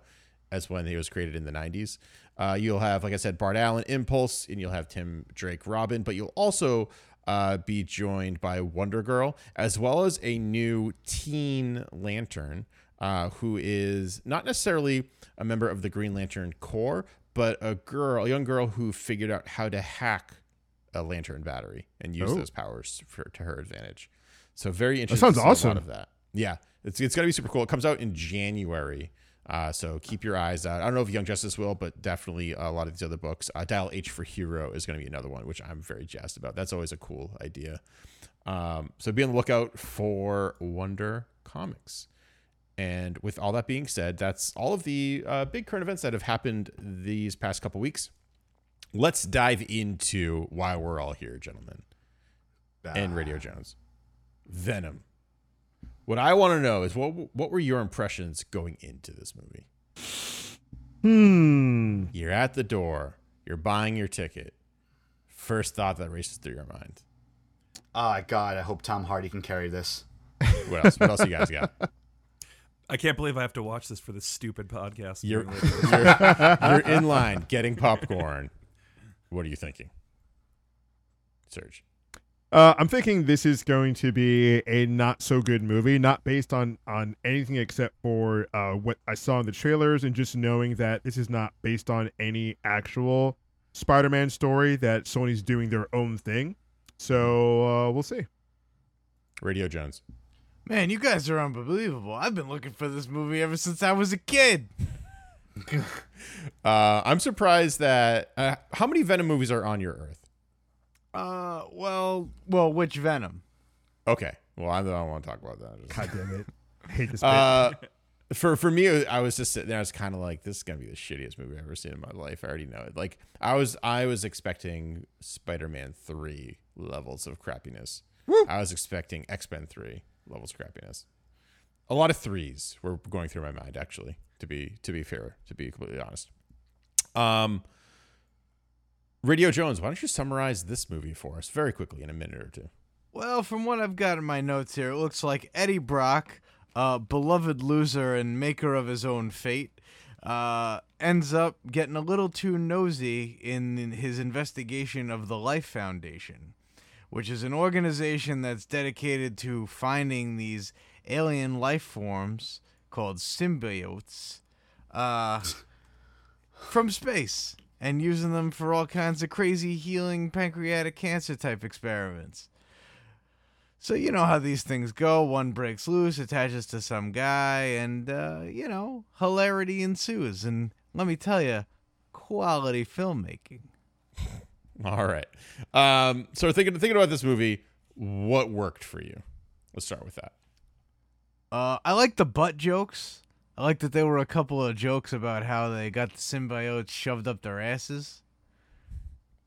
as when it was created in the 90s uh, you'll have like i said bart allen impulse and you'll have tim drake robin but you'll also uh, be joined by wonder girl as well as a new teen lantern uh, who is not necessarily a member of the green lantern corps but a girl a young girl who figured out how to hack a lantern battery and use Oh. those powers for to her advantage. So very interesting. sounds see a awesome. of that. Yeah, it's it's gonna be super cool. It comes out in January. Uh, so keep your eyes out. I don't know if Young Justice will, but definitely a lot of these other books. Uh, Dial H for Hero is going to be another one, which I'm very jazzed about. That's always a cool idea. Um, so be on the lookout for Wonder Comics. And with all that being said, that's all of the uh, big current events that have happened these past couple weeks. Let's dive into why we're all here, gentlemen, and Radio Jones. Venom. What I want to know is what what were your impressions going into this movie? Hmm. You're at the door. You're buying your ticket. First thought that races through your mind. Oh God, I hope Tom Hardy can carry this. What else? What else you guys got? I can't believe I have to watch this for this stupid podcast. You're you're, you're in line getting popcorn. What are you thinking, Serge? Uh, I'm thinking this is going to be a not so good movie, not based on on anything except for uh, what I saw in the trailers and just knowing that this is not based on any actual Spider-Man story. That Sony's doing their own thing. So uh, we'll see. Radio Jones. Man, you guys are unbelievable. I've been looking for this movie ever since I was a kid. Uh, I'm surprised that uh, how many Venom movies are on your Earth? Uh, well, well, which Venom? Okay, well I don't want to talk about that. God damn it! I hate this. bit. Uh, for for me, I was just sitting there. I was kind of like, "This is gonna be the shittiest movie I've ever seen in my life." I already know it. Like I was, I was expecting Spider-Man three levels of crappiness. I was expecting X-Men three levels of crappiness. A lot of threes were going through my mind, actually. To be to be fair, to be completely honest. Um, Radio Jones, why don't you summarize this movie for us very quickly in a minute or two? Well, from what I've got in my notes here, it looks like Eddie Brock, uh, beloved loser and maker of his own fate, uh, ends up getting a little too nosy in his investigation of the Life Foundation, which is an organization that's dedicated to finding these alien life forms called symbiotes uh, from space and using them for all kinds of crazy healing pancreatic cancer type experiments. So you know how these things go. One breaks loose, attaches to some guy, and uh, you know, hilarity ensues. And let me tell you, quality filmmaking. All right. Um, so thinking thinking about this movie, what worked for you? Let's start with that. Uh, I like the butt jokes. I like that there were a couple of jokes about how they got the symbiotes shoved up their asses.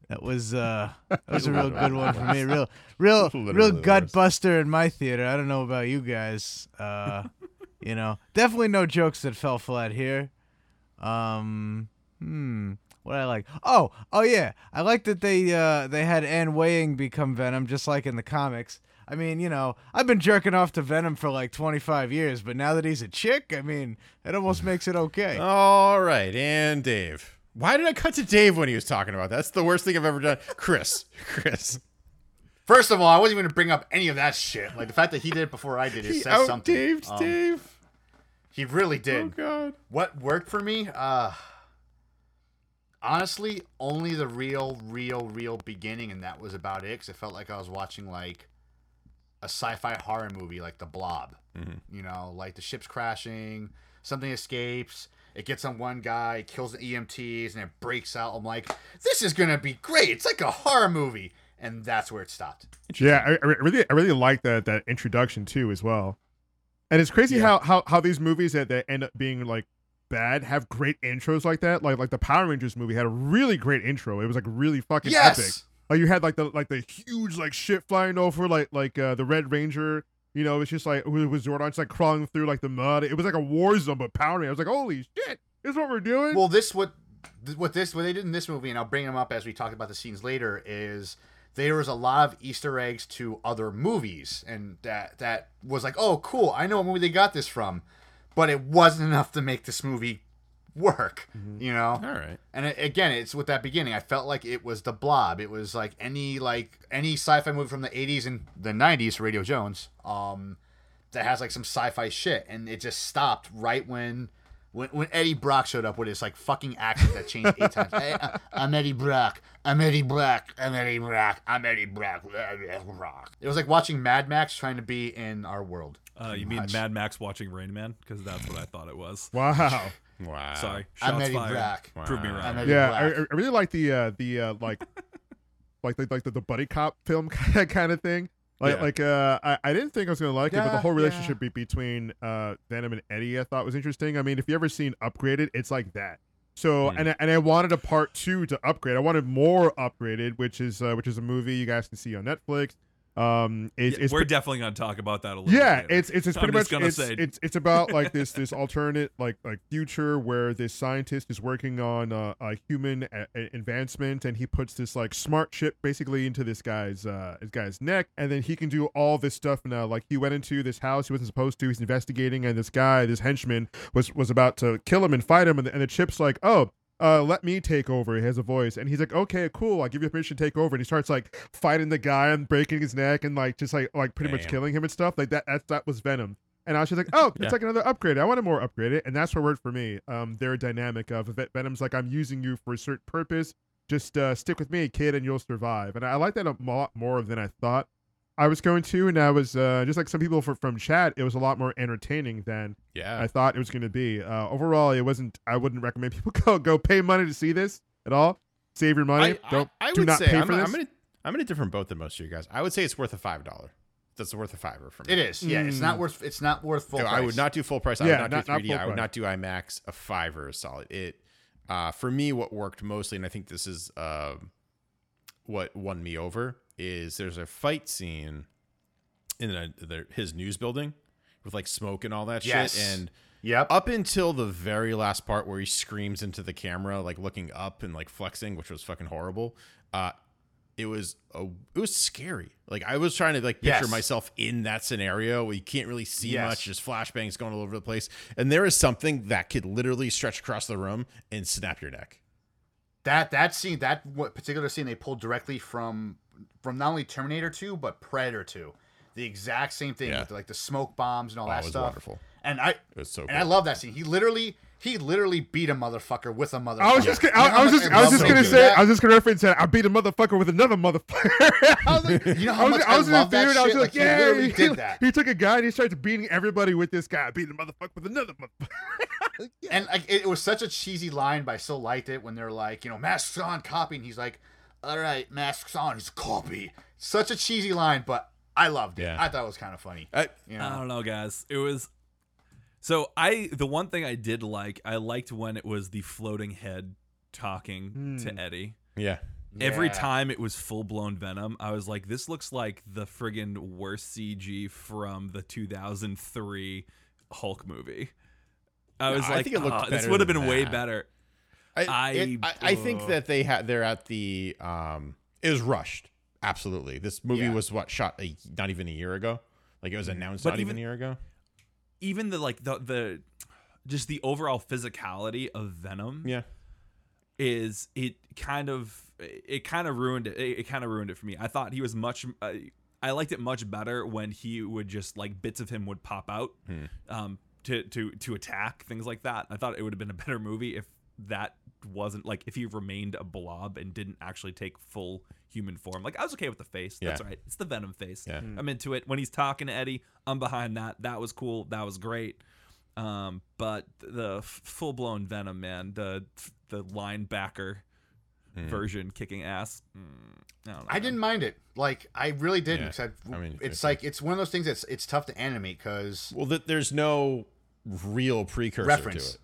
That was uh, that was a real good one for me. Real, real, Literally real gut buster in my theater. I don't know about you guys. Uh, you know, definitely no jokes that fell flat here. Um, hmm, what I like? Oh, oh yeah, I like that they uh they had Anne Weying become Venom, just like in the comics. I mean, you know, I've been jerking off to Venom for like 25 years, but now that he's a chick, I mean, it almost makes it okay. All right, and Dave. Why did I cut to Dave when he was talking about that? That's the worst thing I've ever done. Chris, Chris. First of all, I wasn't even gonna bring up any of that shit. Like the fact that he did it before I did it He says out something. Dave, Um, Dave. He really did. Oh. God. What worked for me? Uh honestly, only the real, real, real beginning, and that was about it. Cause it felt like I was watching like a sci-fi horror movie, like The Blob. Mm-hmm. You know, like the ship's crashing, something escapes. It gets on one guy, kills the EMTs, and it breaks out. I'm like, this is gonna be great. It's like a horror movie, and that's where it stopped. Yeah, I, I really, I really like that that introduction too as well. And it's crazy Yeah. how, how how these movies that, that end up being like bad have great intros like that. Like like the Power Rangers movie had a really great intro. It was like really fucking Yes. epic. Like you had like the like the huge like shit flying over like like uh, the Red Ranger. You know, it's just like with Zordon just like crawling through like the mud. It was like a war zone, but Power. I was like, holy shit, this is what we're doing. Well, this what what this what they did in this movie, and I'll bring them up as we talk about the scenes later. Is there was a lot of Easter eggs to other movies, and that that was like, oh, cool. I know what movie they got this from, but it wasn't enough to make this movie work. You know. All right. And it, again, it's with that beginning. I felt like it was the Blob. It was like any like any sci-fi movie from the '80s and the '90s, Radio Jones, um, that has like some sci-fi shit, and it just stopped right when. When, when Eddie Brock showed up with his like fucking accent that changed eight times. Hey, uh, I'm Eddie Brock. I'm Eddie Brock. I'm Eddie Brock. I'm Eddie Brock. Brock. It was like watching Mad Max trying to be in our world. Uh, you pretty mean. Mad Max watching Rain Man? Because that's what I thought it was. wow. Wow. Sorry, I'm shots Eddie fired. Brock. Prove me Wow. wrong. I'm Eddie Yeah, I, I really like the uh the uh like like the like the, the buddy cop film kind of thing. Like Yeah. like uh I, I didn't think I was gonna like it, but the whole relationship be- between uh Venom and Eddie I thought was interesting. I mean, if you ever seen Upgraded, it's like that. So Hmm. and I- and I wanted a part two to upgrade. I wanted more upgraded, which is uh, which is a movie you guys can see on Netflix. Um, it's, Yeah, it's we're pre- definitely to talk about that a little. yeah, later. it's it's, it's pretty much gonna it's, say- it's it's about like this this alternate like like future where this scientist is working on uh, a human a- advancement and he puts this like smart chip basically into this guy's uh this guy's neck and then he can do all this stuff now like he went into this house he wasn't supposed to he's investigating and this guy this henchman was was about to kill him and fight him and the, and the chip's like oh uh, let me take over. He has a voice, and he's like, "Okay, cool. I'll give you permission to take over." And he starts like fighting the guy and breaking his neck and like just like like pretty much killing him and stuff. Like that. That that was Venom. And I was just like, "Oh, it's Yeah. like another upgrade. I wanted more upgraded." And that's what worked for me. Um, their dynamic of Venom's like, "I'm using you for a certain purpose. Just uh, stick with me, kid, and you'll survive." And I like that a lot more than I thought I was going to. And I was uh, just like some people for, from chat. It was a lot more entertaining than Yeah. I thought it was going to be. Uh, overall, it wasn't. I wouldn't recommend people go go pay money to see this at all. Save your money. I, Don't I, I do would not say pay I'm, for this. I'm in a, I'm in a different boat than most of you guys. I would say it's worth a five dollar. That's worth a fiver for me. It is. Yeah, it's not worth. It's not worth full. No, I would not do full price. I Yeah, would not, not- do 3D. full I would price. not do IMAX. A fiver is solid. It uh, for me, what worked mostly, and I think this is um what won me over, is there's a fight scene in a, the, his news building with like smoke and all that Yes. shit, and Yep. up until the very last part where he screams into the camera, like looking up and like flexing, which was fucking horrible. Uh, it was a, it was scary. Like I was trying to like picture Yes. myself in that scenario where you can't really see Yes. much, just flashbangs going all over the place, and there is something that could literally stretch across the room and snap your neck. That that scene, that what particular scene they pulled directly from from not only Terminator 2 but Predator 2. The exact same thing Yeah. with like the smoke bombs and all Oh, that stuff. wonderful. And I It was so and I love that scene. He literally he literally beat a motherfucker with a motherfucker. I was just, gonna, You know I, I was just, I was just gonna say, that? I was just gonna reference that I beat a motherfucker with another motherfucker. I was like, You know how I was, much I was I in love the theater, I was like, Like, yeah, literally he, did that. He took a guy and he starts beating everybody with this guy. I beat a motherfucker with another motherfucker. And like it, it was such a cheesy line, but I still liked it when they're like, you know, masks on, copy, and he's like, "All right, masks on, he's copy." Such a cheesy line, but I loved it. Yeah. I thought it was kind of funny. I, You I don't know, guys. It was so I the one thing I did like, I liked when it was the floating head talking to Eddie. yeah, Every Yeah. time it was full blown Venom, I was like, this looks like the friggin' worst CG from the 2003 Hulk movie. I No, was I like, think it looked "Ah, this would have than been way better. I, I- it- I, I think that they had they're at the um it was rushed absolutely. This movie Yeah. was what shot a, not even a year ago. Like it was announced But not even, even- a year ago. Even the like the the just the overall physicality of Venom Yeah, is it kind of it kind of ruined it. It, it kind of ruined it for me. I thought he was much. Uh, I liked it much better when he would just like bits of him would pop out um, to to to attack things like that. I thought it would have been a better movie if that wasn't like if he remained a blob and didn't actually take full human form. Like I was okay with the face. That's Yeah. all right. It's the Venom face. Yeah. I'm into it. When he's talking to Eddie, I'm behind that. That was cool. That was great. Um, but the full blown Venom man, the the linebacker version kicking ass. Mm, I, don't know, I didn't mind it. Like I really didn't. Yeah. 'cause I, I mean, it's okay. like it's one of those things that's it's tough to animate because well, th- there's no real precursor Reference. to it,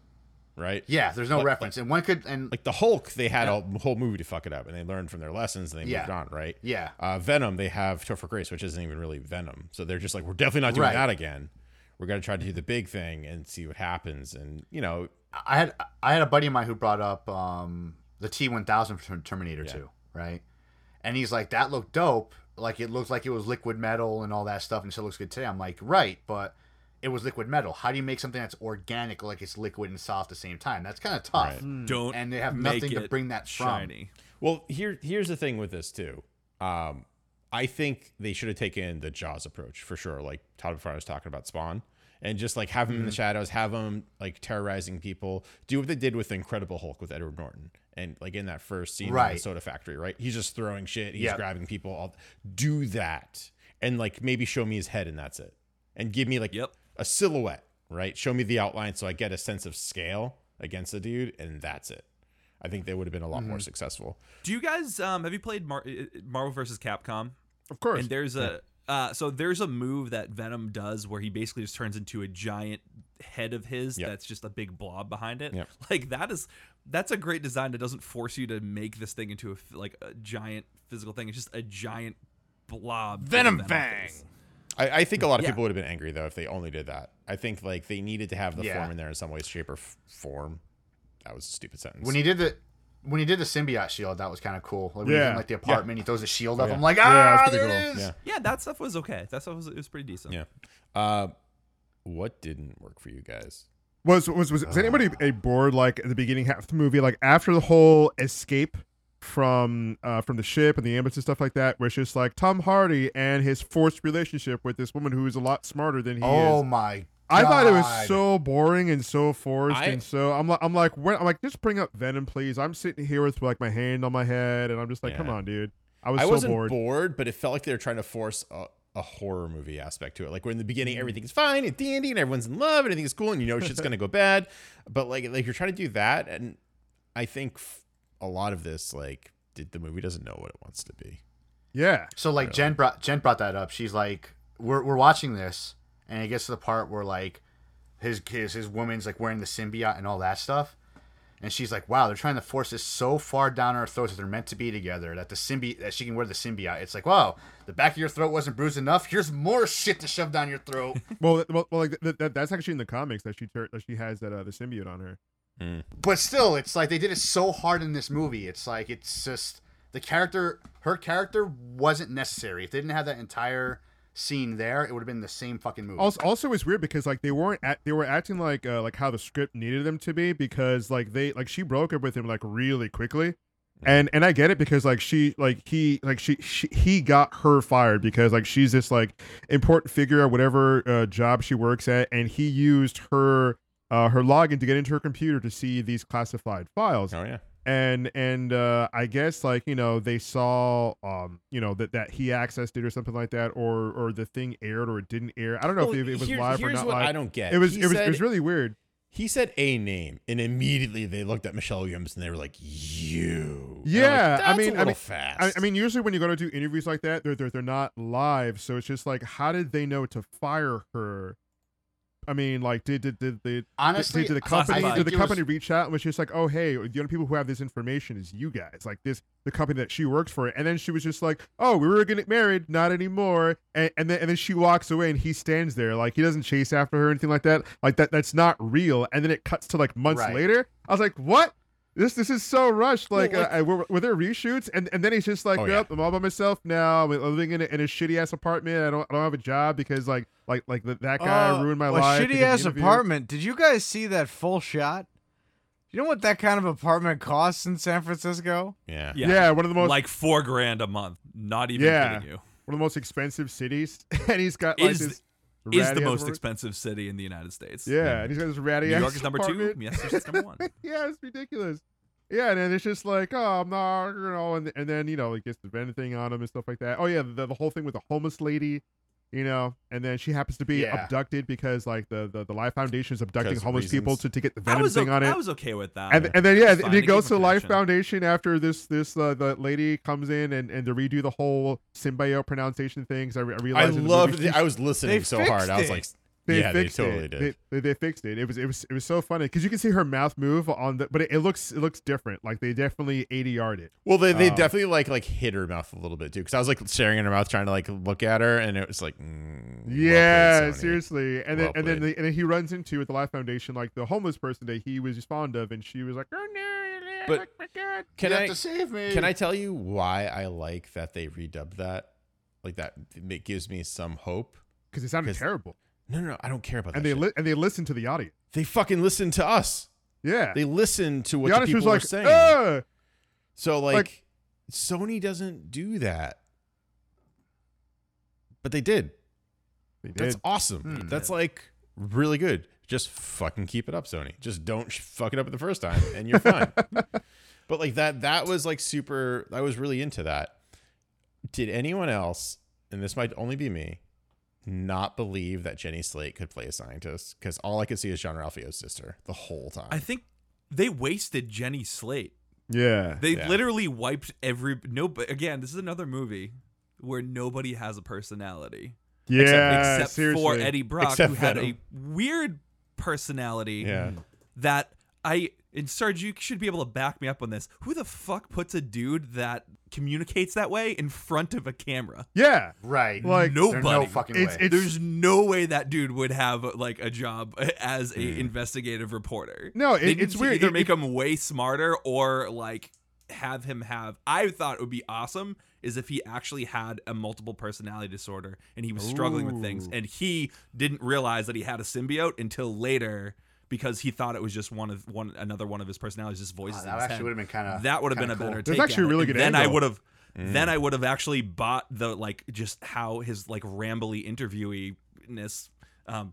right? yeah, there's no Like- reference, and one could and Like the Hulk, they had a whole movie to fuck it up, and they learned from their lessons and they Yeah. moved on, right? yeah, Uh, Venom, they have Topher Grace, which isn't even really Venom. So they're just like, we're definitely not doing Right. that again. We're gonna try to do the big thing and see what happens. And you know, I had I had a buddy of mine who brought up um, the T one thousand from Terminator Yeah. two, right? And he's like, that looked dope. Like it looked like it was liquid metal and all that stuff, and it still looks good today. I'm like, right, but it was liquid metal. How do you make something that's organic, like it's liquid and soft at the same time? That's kind of tough. Right. Don't And they have nothing to bring that from. shiny. Well, here here's the thing with this too. Um, I think they should have taken the Jaws approach for sure. Like Todd McFarlane was talking about Spawn, and just like have him in the shadows, have him like terrorizing people. Do what they did with Incredible Hulk with Edward Norton, and like in that first scene in the Right. soda factory, right? He's just throwing shit. He's Yep. grabbing people. All do that, and like maybe show me his head, and that's it. And give me like Yep. A silhouette, right? Show me the outline so I get a sense of scale against the dude, and that's it. I think they would have been a lot more successful. Do you guys um have you played Mar- uh, Marvel vs. Capcom? Of course. And there's a uh, so there's a move that Venom does where he basically just turns into a giant head of his Yep. that's just a big blob behind it. Yep. Like that is that's a great design that doesn't force you to make this thing into a like a giant physical thing. It's just a giant blob. Venom Venom Fang. face. I, I think a lot of Yeah. people would have been angry though if they only did that. I think like they needed to have the Yeah. form in there in some way, shape, or f- form. That was a stupid sentence. When he did the when he did the symbiote shield, that was kind of cool. Like when he's Yeah. in like the apartment, he throws a shield up. yeah. I'm like, Yeah, ah, that's there cool. is. yeah, Yeah, that stuff was okay. That stuff was it was pretty decent. yeah. Uh, what didn't work for you guys? Was was was, was anybody a bored like at the beginning half of the movie, like after the whole escape from uh from the ship and the ambulance and stuff like that, where it's just like Tom Hardy and his forced relationship with this woman who is a lot smarter than he Oh is. Oh my! I thought it was so boring and so forced I- and so I'm like I'm like when, I'm like just bring up Venom please. I'm sitting here with like my hand on my head and I'm just like Yeah. come on dude. I was I so wasn't bored. bored. but it felt like they were trying to force a, a horror movie aspect to it. Like where in the beginning everything's fine and dandy and everyone's in love and everything's cool and you know shit's gonna go bad, but like like you're trying to do that, and I think f- a lot of this like did the movie doesn't know what it wants to be. Yeah. So like Jen brought Jen brought that up. She's like, we're we're watching this, and it gets to the part where like his his his woman's like wearing the symbiote and all that stuff, and she's like, wow, they're trying to force this so far down our throats that they're meant to be together that the symbiote that she can wear the symbiote. It's like, wow, the back of your throat wasn't bruised enough. Here's more shit to shove down your throat. Well, well, well like th- th- that's actually in the comics that she tur- that she has that uh, the symbiote on her. But still, it's like they did it so hard in this movie. It's like it's just the character, her character wasn't necessary. If they didn't have that entire scene there, it would have been the same fucking movie. Also, also it's weird because like they weren't at, they were acting like uh, like how the script needed them to be because like they like she broke up with him like really quickly. And and I get it because like she like he like she, she he got her fired because like she's this like important figure at whatever uh, job she works at and he used her uh, her login to get into her computer to see these classified files Oh yeah. and and uh i guess like you know they saw um you know that that he accessed it or something like that or or the thing aired or it didn't air i don't know Well, if it, it was here- live or not live I don't get. it was He it was said- it was really weird He said a name, and immediately they looked at Michelle Williams and they were like, "You." And I'm like, Yeah, I mean- a I mean- fast. I, I mean usually when you go to do interviews like that they're, they're they're not live so it's just like how did they know to fire her I mean, like, did did did, did, Honestly, did, did the company did the it was- company reach out and was just like, oh hey, the only people who have this information is you guys, like this the company that she works for, and then she was just like, oh, we were gonna get married, not anymore, and, and then and then she walks away and he stands there, like he doesn't chase after her or anything like that, like that that's not real, and then it cuts to like months Right. later. I was like, what? This this is so rushed. Like, Well, like- uh, were, were there reshoots? And and then he's just like, Oh, yep, yeah. I'm all by myself now. I'm living in a, in a shitty ass apartment. I don't I don't have a job because like like like the, that guy Uh, ruined my life. a life. Shitty ass apartment. Did you guys see that full shot? You know what that kind of apartment costs in San Francisco? Yeah. Yeah. one of the most like four grand a month. Not even Yeah. kidding you. one of the most expensive cities, and he's got like Is- this Is the most apartment. expensive city in the United States. Yeah, and he's got this ratty New York is number two. apartment. Yes, it's number one. yeah, it's ridiculous. Yeah, and then it's just like, oh, I'm not, you know, and and then you know, like gets the vending thing on him and stuff like that. Oh yeah, the, the whole thing with the homeless lady, you know, and then she happens to be Yeah. abducted because like the the, the Life Foundation is abducting Because of homeless people to, to get the I venom was, thing o- on it. I was okay with that. and, and then yeah, It's and fine. They goes to him Life. Foundation after this this uh, the lady comes in and and to redo the whole symbiote pronunciation things. I, re- I I realized in the loved movie it. I was listening They so hard. fixed I was like, they yeah, they fixed totally it. did. They, they, they fixed it. It was it was it was so funny because you can see her mouth move on the, but it, it looks it looks different. Like they definitely ADR'd it. Well, they, they Um, definitely like like hit her mouth a little bit too, because I was like staring in her mouth, trying to like look at her, and it was like, mm, well Yeah, played, seriously. And then Well and then the, and then he runs into at the Life Foundation like the homeless person that he was fond of, and she was like, "Oh no, But- oh my God." Can I save me. can I tell you why I like that they redubbed that? Like that, it gives me some hope. because it sounded terrible, No, no, no, I don't care about and that. they shit. li- and they listen to the audience. they fucking listen to us. Yeah, They listen to what the the, people was are saying. "Uh." So like, Like- Sony doesn't do that, but they did. They That's awesome. Hmm. That's like really good. Just fucking keep it up, Sony. Just don't fuck it up the first time, and you're fine. but like that, that was like super. I was really into that. Did anyone else, and this might only be me, not believe that Jenny Slate could play a scientist? Because all I could see is Jean-Ralphio's sister the whole time. I think they wasted Jenny Slate. yeah, They Yeah. literally wiped every no. But again, this is another movie where nobody has a personality yeah. except seriously. for Eddie Brock, Except who had Venom. a weird personality. yeah. that I and Sarge, you should be able to back me up on this. Who the fuck puts a dude that communicates that way in front of a camera? Yeah, Right. Like, There's no nobody. fucking It's- way. it's- There's no way that dude would have like a job as a Hmm. investigative reporter. No, it- They need it's to weird. Either It- make him way smarter or like have him have. I thought it would be awesome is if he actually had a multiple personality disorder and he was struggling with things and he didn't realize that he had a symbiote until later because he thought it was just one of one another one of his personalities, just voices. Oh, that actually would have been kind of That would have been a cool. better That's take. actually a at it. really good Then I would have. Mm. Then I would have actually bought the like just how his like rambly interviewiness um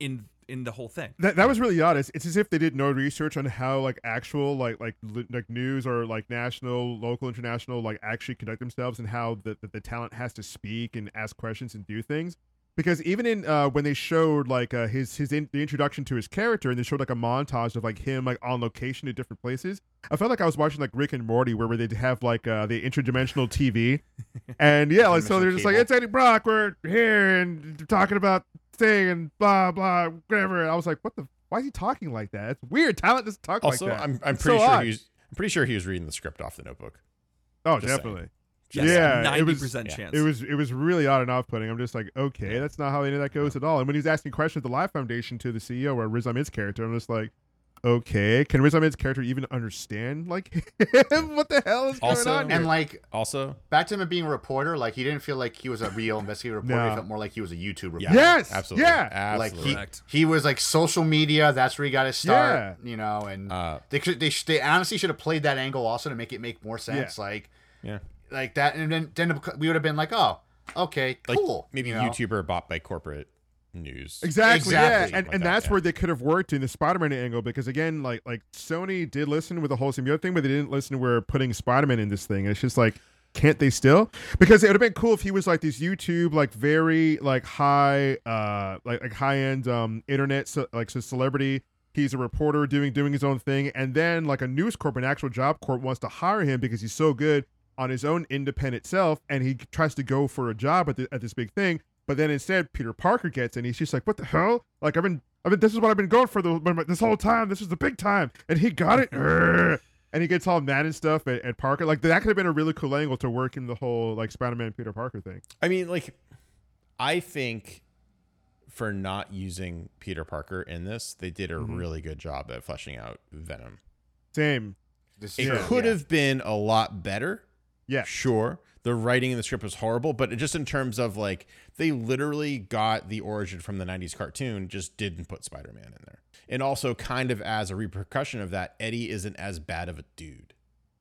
in in the whole thing. That, that was really odd. It's, it's as if they did no research on how like actual like like like news or like national, local, international like actually conduct themselves and how the, the, the talent has to speak and ask questions and do things. Because even in uh, when they showed like uh, his his in, the introduction to his character and they showed like a montage of like him like on location at different places, I felt like I was watching like Rick and Morty where, where they'd have like uh, the interdimensional TV, and yeah, like so they're just like it's Eddie Brock, we're here and talking about thing and blah blah whatever. And I was like, what the? Why is he talking like that? It's weird. Talent doesn't talk Also, like that. I'm I'm pretty so sure odd. he's I'm pretty sure he was reading the script off the Notebook. Oh, just saying. Definitely. Yes, Yeah, it ninety was- percent yeah. chance. It was it was really odd and off putting. I'm just like, okay, Yeah. that's not how any of that goes at all. And when he was asking questions at the Life Foundation to the CEO or Riz Ahmed's character, I'm just like, okay, can Riz Ahmed's character even understand like him? what the hell is Also- going on? And like Also, back to him being a reporter, like he didn't feel like he was a real investigative reporter. No. He felt more like he was a YouTube reporter. yeah, Yes! absolutely, Yeah! Like he, he was like social media. That's where he got his start. Yeah. You know, and Uh, they should they, they honestly should have played that angle also to make it make more sense. Like yeah, like that, and then then we would have been like, oh, okay, like cool. maybe you know? YouTuber bought by corporate news. Exactly, yeah, and, Like and that, that's yeah. where they could have worked in the Spider-Man angle because again, like like Sony did listen with the whole symbiote thing, but they didn't listen. We're putting Spider-Man in this thing. It's just like, can't they still? Because it would have been cool if he was like this YouTube, like very like high, uh, like like high end um internet, so, like so celebrity. He's a reporter doing doing his own thing, and then like a news corp, an actual job corp, wants to hire him because he's so good on his own independent self, and he tries to go for a job at the, at this big thing. But then instead, Peter Parker gets, it and he's just like, "What the hell? Like I've been, I've been. This is what I've been going for the this whole time. This is the big time, and he got it." And he gets all mad and stuff at, at Parker. Like that could have been a really cool angle to work in the whole like Spider-Man Peter Parker thing. I mean, like, I think for not using Peter Parker in this, they did a Mhm. really good job at fleshing out Venom. Same. This It is- could yeah. have been a lot better. Yeah. Sure. The writing in the script was horrible, but just in terms of like they literally got the origin from the 90s cartoon, just didn't put Spider-Man in there. And also kind of as a repercussion of that, Eddie isn't as bad of a dude.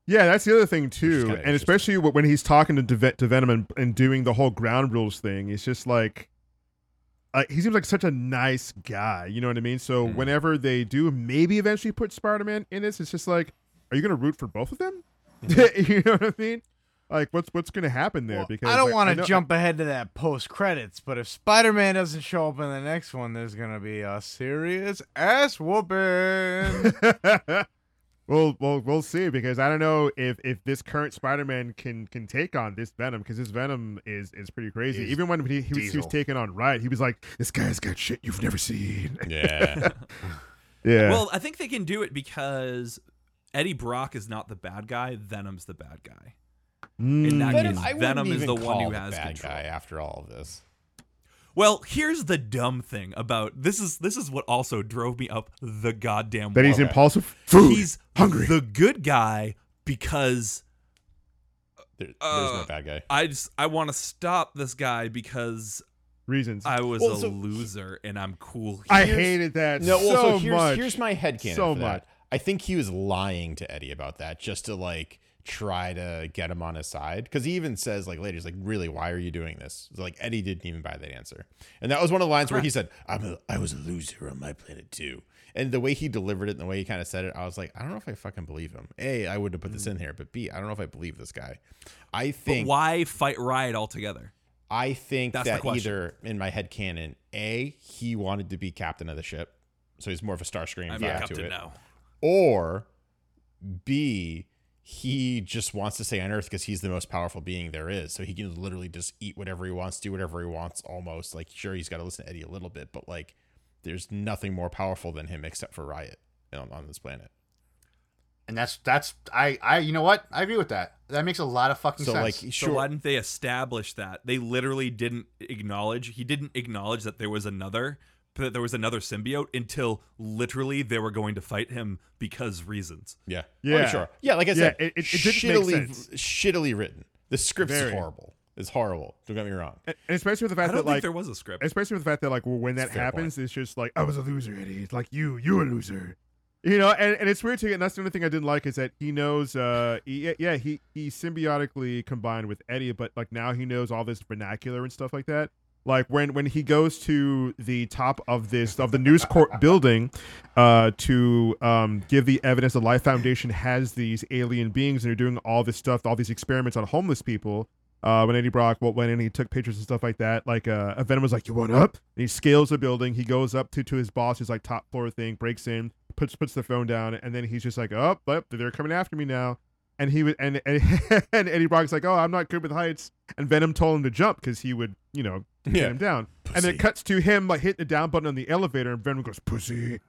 Yeah, that's the other thing too, and especially when he's talking to, to Venom and, and doing the whole ground rules thing, it's just like, uh, he seems like such a nice guy. You know what I mean? So Mhm. whenever they do maybe eventually put Spider-Man in this, it's just like, are you gonna root for both of them? you know what I mean? Like, what's what's gonna happen there? Well, because I don't like, want know- to jump ahead to that post credits, but if Spider Man doesn't show up in the next one, there's gonna be a serious ass whooping. Well, well, we'll see because I don't know if if this current Spider-Man can can take on this Venom because this Venom is is pretty crazy. Is Even when he, he was he was Diesel. taking on Riot, he was like, "This guy's got shit you've never seen." Yeah. yeah. Well, I think they can do it because Eddie Brock is not the bad guy. Venom's the bad guy. In that Mm. case, I wouldn't Venom is the one who the has bad control. guy after all of this. Well, here's the dumb thing about this is this is what also drove me up the goddamn that he's impulsive, food, He's hungry. the good guy because There, there's no Uh, bad guy. I just I want to stop this guy because reasons. I, I was Well, a so- loser and I'm cool. here's- hated that No, well, so so here's, much. here's my headcanon So for that. I think he was lying to Eddie about that just to like try to get him on his side because he even says like later he's like really why are you doing this It's like Eddie didn't even buy that answer and that was one of the lines where he said I'm a, I was a loser on my planet too and the way he delivered it and the way he kind of said it I was like I don't know if I fucking believe him a I wouldn't have put this hmm. in here but b I don't know if I believe this guy I But think why fight Riot altogether? I think That's that either in my head canon, A, he wanted to be captain of the ship. So he's more of a Starscream vibe to it. know. Or B, he just wants to stay on Earth because he's the most powerful being there is. So he can literally just eat whatever he wants, do whatever he wants almost. Like, sure, he's got to listen to Eddie a little bit, but like, there's nothing more powerful than him except for Riot on, on this planet. and that's that's I I you know what I agree with that. That makes a lot of fucking So, sense. like, So why didn't they establish that? They literally didn't acknowledge. He didn't acknowledge that there was another that there was another symbiote until literally they were going to fight him because reasons. yeah. Yeah. Oh, sure. Yeah, like I Yeah, said, it- it- it didn't make shittily, sense. shittily written. The script is horrible. It's horrible. Don't get me wrong. and and especially with the I fact don't that think like there was a script. especially with the fact that like when that It's a fair happens, it's just like I was a loser, Eddie. It's like you, you're a loser. You know, and, and it's weird too. And that's the only thing I didn't like is that he knows. uh he, Yeah, he he symbiotically combined with Eddie, but like now he knows all this vernacular and stuff like that. Like when when he goes to the top of this of the news court building, uh, to um give the evidence the Life Foundation has these alien beings and they're doing all this stuff, all these experiments on homeless people uh, when Eddie Brock well, went in, he took pictures and stuff like that. Like uh, Venom was like, "You want up?" And he scales the building. He goes up to to his boss, his like top floor thing, breaks in, puts puts the phone down, and then he's just like, "Oh, but they're coming after me now." And he would and and, and Eddie Brock's like, "Oh, I'm not good with heights." And Venom told him to jump because he would, you know, get Yeah. him down. And then it cuts to him like hitting the down button on the elevator, and Venom goes, "Pussy."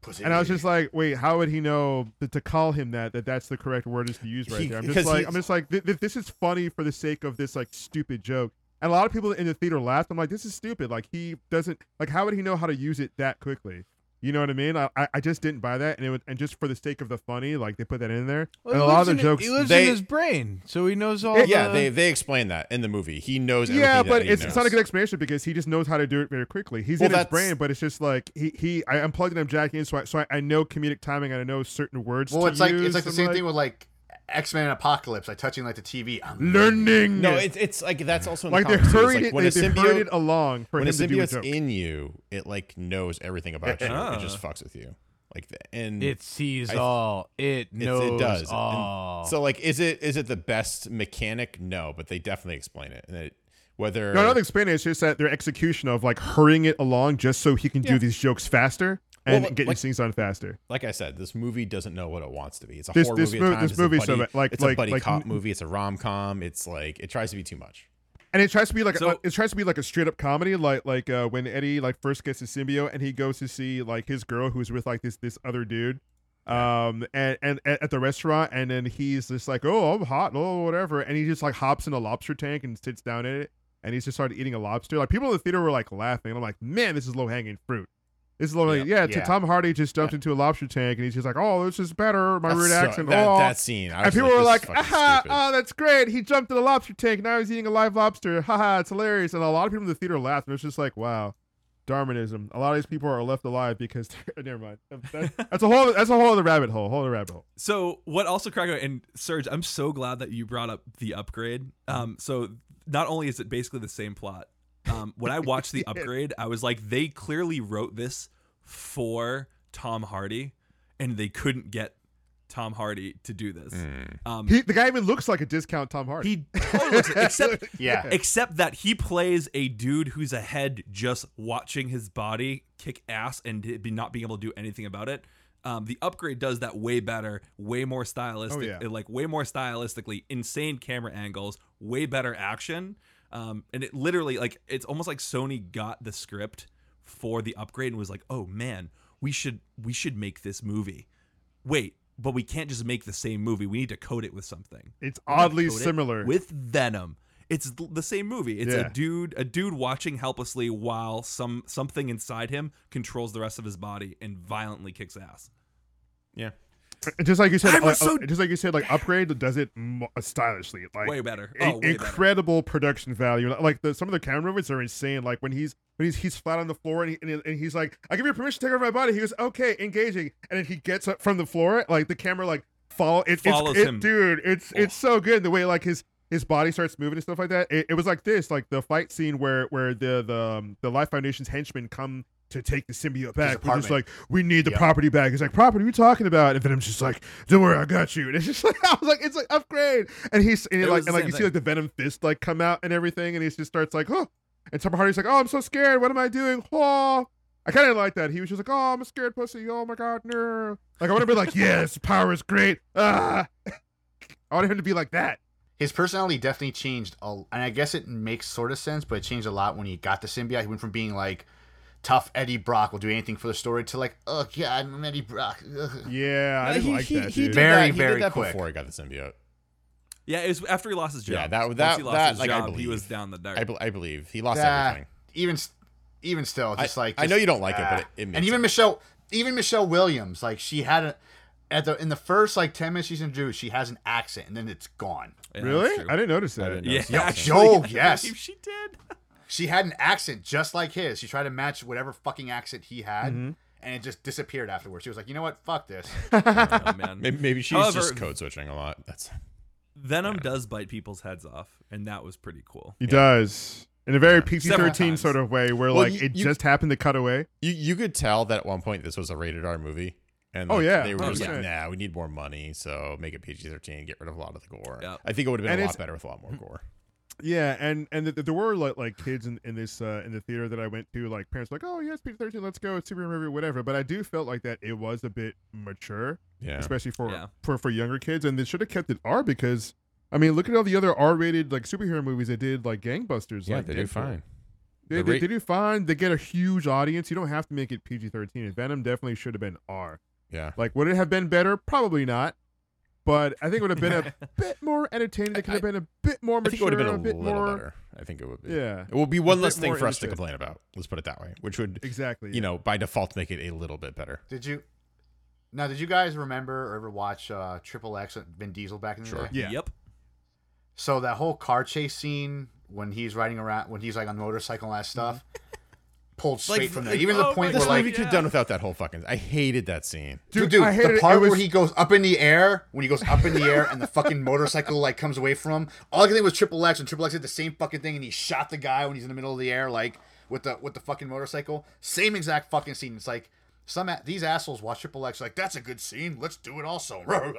Pussy. And I was just like, wait, how would he know that to call him that? That that's the correct word is to use right He- there. I'm just like, I'm just like, th- th- this is funny for the sake of this like stupid joke. And a lot of people in the theater laughed. I'm like, this is stupid. Like he doesn't like. How would he know how to use it that quickly? You know what I mean? I I, I just didn't buy that, and it was, and just for the sake of the funny, like they put that in there. Well, and he a lot of lives the in- jokes, He lives They- in his brain, so he knows all. yeah, the, they they explain that in the movie. He knows. Everything yeah, that but Eddie it's, it's not a good explanation because he just knows how to do it very quickly. He's Well, in his brain, but it's just like he he I unplugged and I'm jacking in, so I so I, I know comedic timing and I know certain words. well, to it's like it's like the I'm same thing with like X Men Apocalypse, like touching like the TV. I'm learning. No, it's it's like that's also in like the they comics, too. Hurried like it, when they, a they symbiote hurried it along for when a him to do a in you, it like knows everything about you. It Ah. just fucks with you, like the, and It sees I- all. It knows it does. And all. so like, is it is it the best mechanic? No, but they definitely explain it. And it, whether no, I don't explain it. It's just that their execution of like hurrying it along just so he can Yeah. do these jokes faster and Well, get like- these things done faster. like I said, this movie doesn't know what it wants to be. It's a This- horror this movie. mo- this it's movie a so buddy, bad. Like- it's like- a buddy like- cop movie. It's a rom com. It's like it tries to be too much. And it tries to be like So- a, it tries to be like a straight up comedy, like like uh, when Eddie like first gets his symbiote and he goes to see like his girl who's with like this this other dude, um and and at at the restaurant and then he's just like oh I'm hot oh whatever and he just like hops in a lobster tank and sits down in it and he's just started eating a lobster like people in the theater were like laughing and I'm like man this is low hanging fruit It's literally, yeah, t- Yeah. Tom Hardy just jumped into a lobster tank and he's just like, oh, this is better. My That's rude so- accent. that, oh. that scene. And people like, were like, aha, oh, that's great. He jumped in a lobster tank. Now he's eating a live lobster. Haha, it's hilarious. And a lot of people in the theater laughed. And it's just like, wow, Darwinism. A lot of these people are left alive because, never mind. That- that's a whole, that's a whole other rabbit hole. Whole other rabbit hole. So what also cracked me- and Serge, I'm so glad that you brought up the upgrade. Um, so not only is it basically the same plot. Um, when I watched the upgrade, I was like, they clearly wrote this for Tom Hardy, and they couldn't get Tom Hardy to do this. Um, He, the guy even looks like a discount Tom Hardy. he totally looks, except Yeah. except that he plays a dude who's ahead just watching his body kick ass and be not being able to do anything about it. Um, the upgrade does that way better, way more stylistic, Oh, yeah. like way more stylistically, insane camera angles, way better action. Um, and it literally like it's almost like Sony got the script for the upgrade and was like, "Oh man, we should we should make this movie." Wait, but we can't just make the same movie. We need to code it with something it's oddly code it similar. with Venom. It's the same movie. It's Yeah. a dude, a dude watching helplessly while some something inside him controls the rest of his body and violently kicks ass. Yeah. And just like you said, I was like, so- uh, just like you said, like upgrade does it stylishly, like Way better. in- Oh, way better. incredible production value. Like the some of the camera movements are insane. Like when he's when he's he's flat on the floor and, he, and, and he's like, "I give you permission to take over my body." He goes, "Okay, engaging," and then he gets up from the floor. Like the camera like follow it, Follows it's, it, him. dude. It's Oh. it's so good the way like his his body starts moving and stuff like that. It, it was like this, like the fight scene where where the the um, the Life Foundation's henchmen come. To take the symbiote back, we're just like, we need the Yeah. property back. He's like, property? What are you talking about? And Venom's just like, don't worry, I got you. And it's just like, I was like, it's like upgrade. And he's and, It like, and like you see like the Venom fist like come out and everything, and he just starts like, oh. And Tom Hardy's like, oh, I'm so scared. What am I doing? Oh. I kind of like that. He was just like, oh, I'm a scared pussy. Oh my god, no. Like I want to be like, yes, power is great. Ah. I want him to be like that. His personality definitely changed, a, and I guess it makes sort of sense, but it changed a lot when he got the symbiote. He went from being like tough Eddie Brock will do anything for the story to like, oh god, I'm Eddie Brock. Ugh. Yeah, I didn't he, like he, that. he did Very, that, he very did that quick. before he got the symbiote. Yeah, it was after he lost his job. Yeah, that- Once that- he lost that, his like, I job, he was down the dirt. I, bel- I believe he lost Nah, everything. even even still, just I- like I know you don't like it, but ah. it- it makes and even sense. Michelle, even Michelle Williams, like she had a at the in the first like ten minutes she's introduced, she has an accent, and then it's gone. Yeah, really? I didn't notice that. I didn't Yeah, notice that. actually, Joe, yes. believe she did. She had an accent just like his. She tried to match whatever fucking accent he had, Mm-hmm. and it just disappeared afterwards. She was like, you know what, fuck this. Oh, man. Maybe, maybe she's However- just code switching a lot. That's Venom does bite people's heads off, and that was pretty cool. He does. In a very PG Several 13 sort of way where Well, like you- it you- just happened to cut away. you. You could tell that at one point this was a rated R movie. And Oh, yeah. they were Oh, just yeah. like, nah, we need more money, so make it PG thirteen, get rid of a lot of the gore. Yeah. I think it would have been And a lot better with a lot more gore. Yeah, and and th- there were like like kids in, in this uh, in the theater that I went to. Like parents were like, oh yes, PG thirteen, let's go, it's superhero movie, whatever. But I do felt like that it was a bit mature, Yeah. especially for Yeah. for for younger kids, and they should have kept it R because I mean, look at all the other R rated like superhero movies they did, like gangbusters. Yeah, like they do fine. They, The they, they do fine. They get a huge audience. You don't have to make it PG thirteen. And Venom definitely should have been R. Yeah. Like, would it have been better? Probably not. But I think it would have been a bit more entertaining. It could have been a bit more I think it would have been a, a bit little more. better. I think it would be. Yeah, It will be one less thing for us to complain about. Let's put it that way, which would, exactly. you know, by default make it a little bit better. Did you? Now, did you guys remember or ever watch uh, Triple X with Vin Diesel back in the Sure. day? Yeah. Yep. So that whole car chase scene when he's riding around, when he's like on the motorcycle and that stuff, pulled straight from there. Even oh the point my This where like movie could have done without that whole fucking. I hated that scene. Dude, Dude, I hated the part It was- where he goes up in the air, when he goes up in the air and the fucking motorcycle like comes away from him. All I could think was Triple X, and Triple X did the same fucking thing, and he shot the guy when he's in the middle of the air, like with the with the fucking motorcycle. Same exact fucking scene. It's like some a- these assholes watch Triple X like that's a good scene. Let's do it also.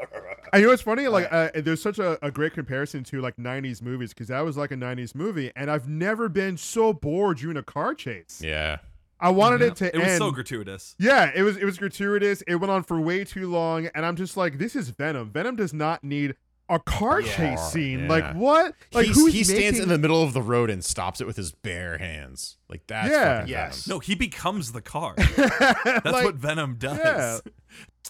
I know it's funny. Like, uh, there's such a, a great comparison to like '90s movies because that was like a '90s movie, and I've never been so bored during a car chase. Yeah. I wanted it to It was so gratuitous. Yeah, it was it was gratuitous. It went on for way too long, and I'm just like, this is Venom. Venom does not need a car Yeah. chase scene. Yeah. Like what? Like He's- who's he stands making- in the middle of the road and stops it with his bare hands. Like that's Yeah. fucking Yes. Venom. No, he becomes the car. That's Like, what Venom does.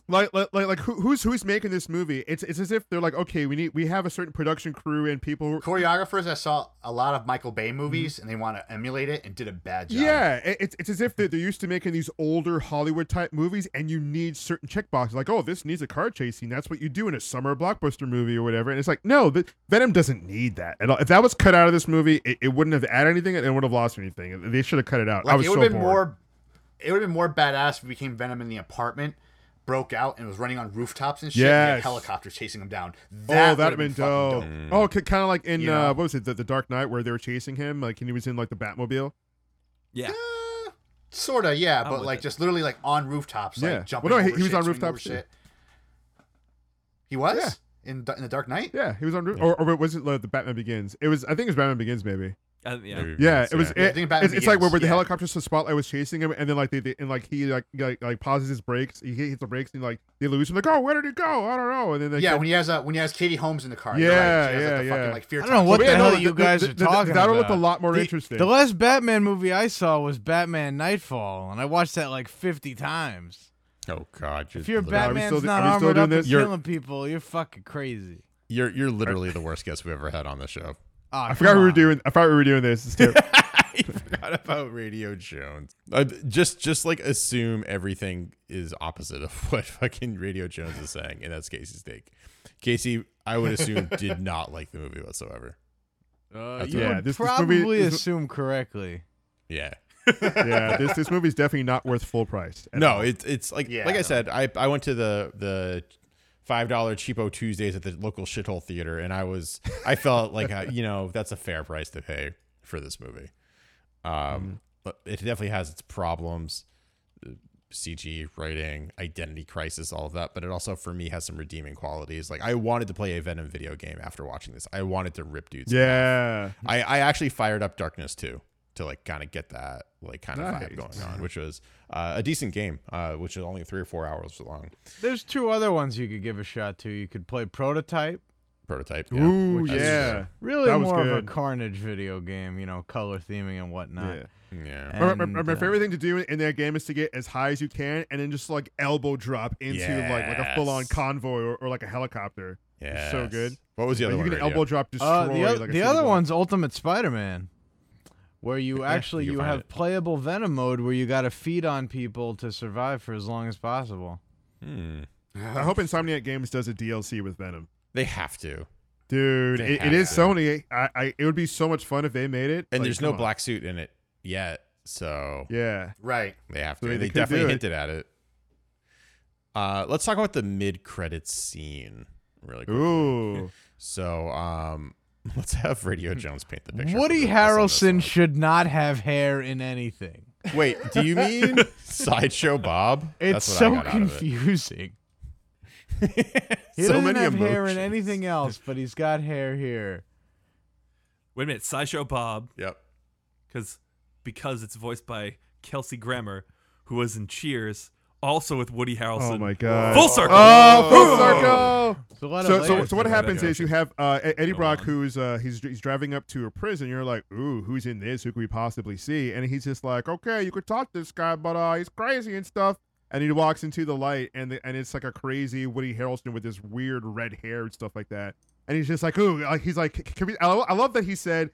Like like like, like who, who's who's making this movie? It's it's as if they're like, okay, we need we have a certain production crew and people. Who, Choreographers I saw a lot of Michael Bay mm-hmm. movies and they want to emulate it and did a bad job. yeah, it's it's as if they're, they're used to making these older Hollywood type movies, and you need certain checkboxes. Like, oh, this needs a car chase scene. That's what you do in a summer blockbuster movie or whatever. And it's like, no, the, Venom doesn't need that at all. If that was cut out of this movie, it, it wouldn't have added anything. and It would have lost anything. They should have cut it out. I was it would so have been bored. more it would have been more badass if it became Venom in the apartment, broke out and was running on rooftops and shit. and Yes. had helicopters chasing him down. Oh, That that'd have been dope. fucking Oh, kind of like in You know? uh, what was it, the, the Dark Knight, where they were chasing him, like, and he was in like the Batmobile. Yeah. Uh, sorta, yeah, I'm but like it. just literally like on rooftops, Yeah. like jumping. Well, no, he- over he was shit, on rooftops, shit. He was Yeah. in in the Dark Knight. Yeah, he was on, roof or, or was it like, the Batman Begins? It was, I think it was Batman Begins, maybe. Uh, yeah. Maybe Yeah, it's, it was. yeah. It, think Batman it's, it's like where, where the yeah. helicopter so spotlight was chasing him, and then like they, they and like he like, like like pauses his brakes. He hits the brakes and like they lose him. Like, oh, where did he go? I don't know. And then they Yeah, kept- when he has uh, when he has Katie Holmes in the car. you're Yeah, right. She has, like, yeah, the fucking, yeah. like, fear I don't know what But the yeah, hell no, you the- guys the- are the- talking That'll about. look a lot more The- interesting. The last Batman movie I saw was Batman Nightfall, and I watched that like 50 times. Oh God! If your literally- Are we Batman's still- not are still armored doing up and this? You're- killing people, you're fucking crazy. you're you're literally the worst guest we've ever had on the show. Oh, I forgot we were doing. I forgot we were doing this. It's. I forgot about Radio Jones. I, just just like assume everything is opposite of what fucking Radio Jones is saying, and that's Casey's take. Casey, I would assume, did not like the movie whatsoever. Uh, That's you right. would This- this probably movie- this- correctly. Yeah. yeah, this this movie's definitely not worth full price. No, it's it's like Yeah, like I said, I I went to the the five dollar cheapo Tuesdays at the local shithole theater, and I was I felt like uh, you know that's a fair price to pay for this movie. Um, but it definitely has its problems, uh, CG writing, identity crisis, all of that. But it also for me has some redeeming qualities. Like I wanted to play a Venom video game after watching this. I wanted to rip dudes. yeah. I, I actually fired up Darkness too to like kind of get that like kind of Nice. vibe going on, which was uh, a decent game, uh, which is only three or four hours long. There's two other ones you could give a shot to. You could play Prototype. Prototype. Yeah. Ooh, Which is- yeah. Really That was more of a. Carnage video game, you know, color theming and whatnot. Yeah. Yeah. And, My, my- my uh, favorite thing to do in that game is to get as high as you can, and then just like elbow drop into like like a full on convoy or, or like a helicopter. Yeah. so good. What was the other Like, you one? can Radio? elbow drop destroy. Uh, the oth- like the other one's Ultimate Spider-Man, where you actually you you, have it. playable Venom mode where you got to feed on people to survive for as long as possible. Hmm. I hope Insomniac Games does a DLC with Venom. They have to. Dude, They it, it have is to. Sony. I, I it would be so much fun if they made it. And Like, there's no on. black suit in it yet, so Yeah. Right. they have to. they- they, they definitely hinted at it. Uh, let's talk about the mid-credits scene really quick. Ooh. So, um, let's have Radio Jones paint the picture. Woody the- us on this Harrelson should not have hair in anything. Wait, do you mean Sideshow Bob? It's That's what I so got out of it. confusing. He So doesn't many have hair in anything else, but he's got hair here. Wait a minute, Sideshow Bob, Yep. because because it's voiced by Kelsey Grammer, who was in Cheers, also with Woody Harrelson. Oh my god. Full circle. Oh, full circle. It's a lot So, so, so what happens is you have uh, Eddie Brock, who's uh, he's he's driving up to a prison. You're like, ooh, who's in this? Who could we possibly see? And he's just like, okay, you could talk to this guy, but uh, he's crazy and stuff. And he walks into the light, and the, and it's like a crazy Woody Harrelson with this weird red hair and stuff like that. And he's just like, ooh, like he's like, can we? I lo- I love that he said.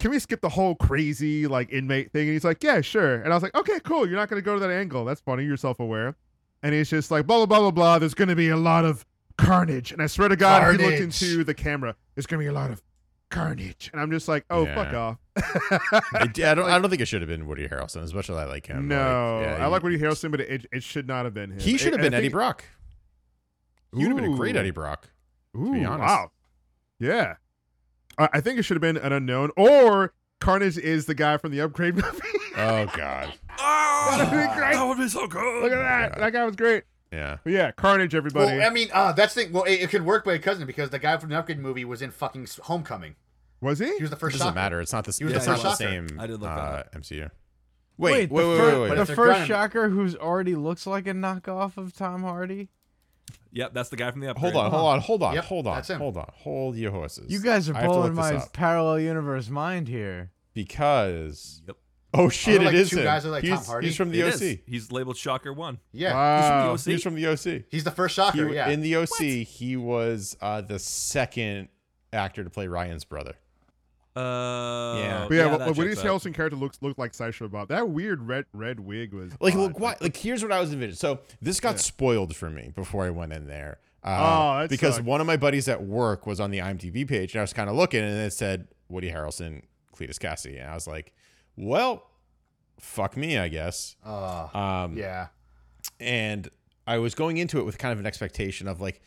Can we skip the whole crazy like inmate thing? And he's like, yeah, sure. And I was like, okay, cool. You're not gonna go to that angle. That's funny. You're self aware. And he's just like, blah blah blah blah blah. There's gonna be a lot of carnage. And I swear to God, he looked into the camera. There's gonna be a lot of carnage. And I'm just like, oh fuck off. I, I don't. I don't think it should have been Woody Harrelson, as much as I like him. no, Like, yeah, I he- like Woody Harrelson, but it, it should not have been him. He should have been Eddie think- Brock. He would have been a great Eddie Brock. Ooh, be honest. wow. Yeah, I, I think it should have been an unknown, or Carnage is the guy from the Upgrade movie. Oh God. Oh, That'd be great. that would be so good. Look at that. God. That guy was great. Yeah. But yeah, Carnage, everybody. Well, I mean, uh, that's the thing. Well, it, it could work by a cousin because the guy from the Upgrade movie was in fucking Homecoming. was he? He was the It first. doesn't shocker. matter. It's not the. Same. He was it's the not the same. I did look that uh, up. MCU. Wait, Wait, the, wait, wait, fir- wait, wait. The first gun. shocker who's already looks like a knockoff of Tom Hardy. Yep, that's the guy from the upgrade. Hold on, hold on, hold on, Yep, hold on, that's him. hold on, hold your horses. You guys are I have to blowing look this my up parallel universe mind here. because Yep. Oh shit! there, like, it is two him. guys that are like he's, Tom Hardy? he's from the It OC. is. He's labeled Shocker One. Yeah, Wow. He's from the He's from the OC. he's the first He, shocker. yeah, In the OC, he was uh, the second actor to play Ryan's brother. Uh, Yeah. But yeah, that what, what Woody checks. Harrelson character looks looked like Sideshow Bob. That weird red red wig was Like, odd. look, why? Like, here's what I was envisioning. So this got spoiled for me before I went in there. Uh, Oh, because sucked. one of my buddies at work was on the IMDb page, and I was kind of looking, and it said Woody Harrelson, Cletus Kasady, and I was like, well, fuck me, I guess. uh, Um, yeah. and I was going into it with kind of an expectation of like,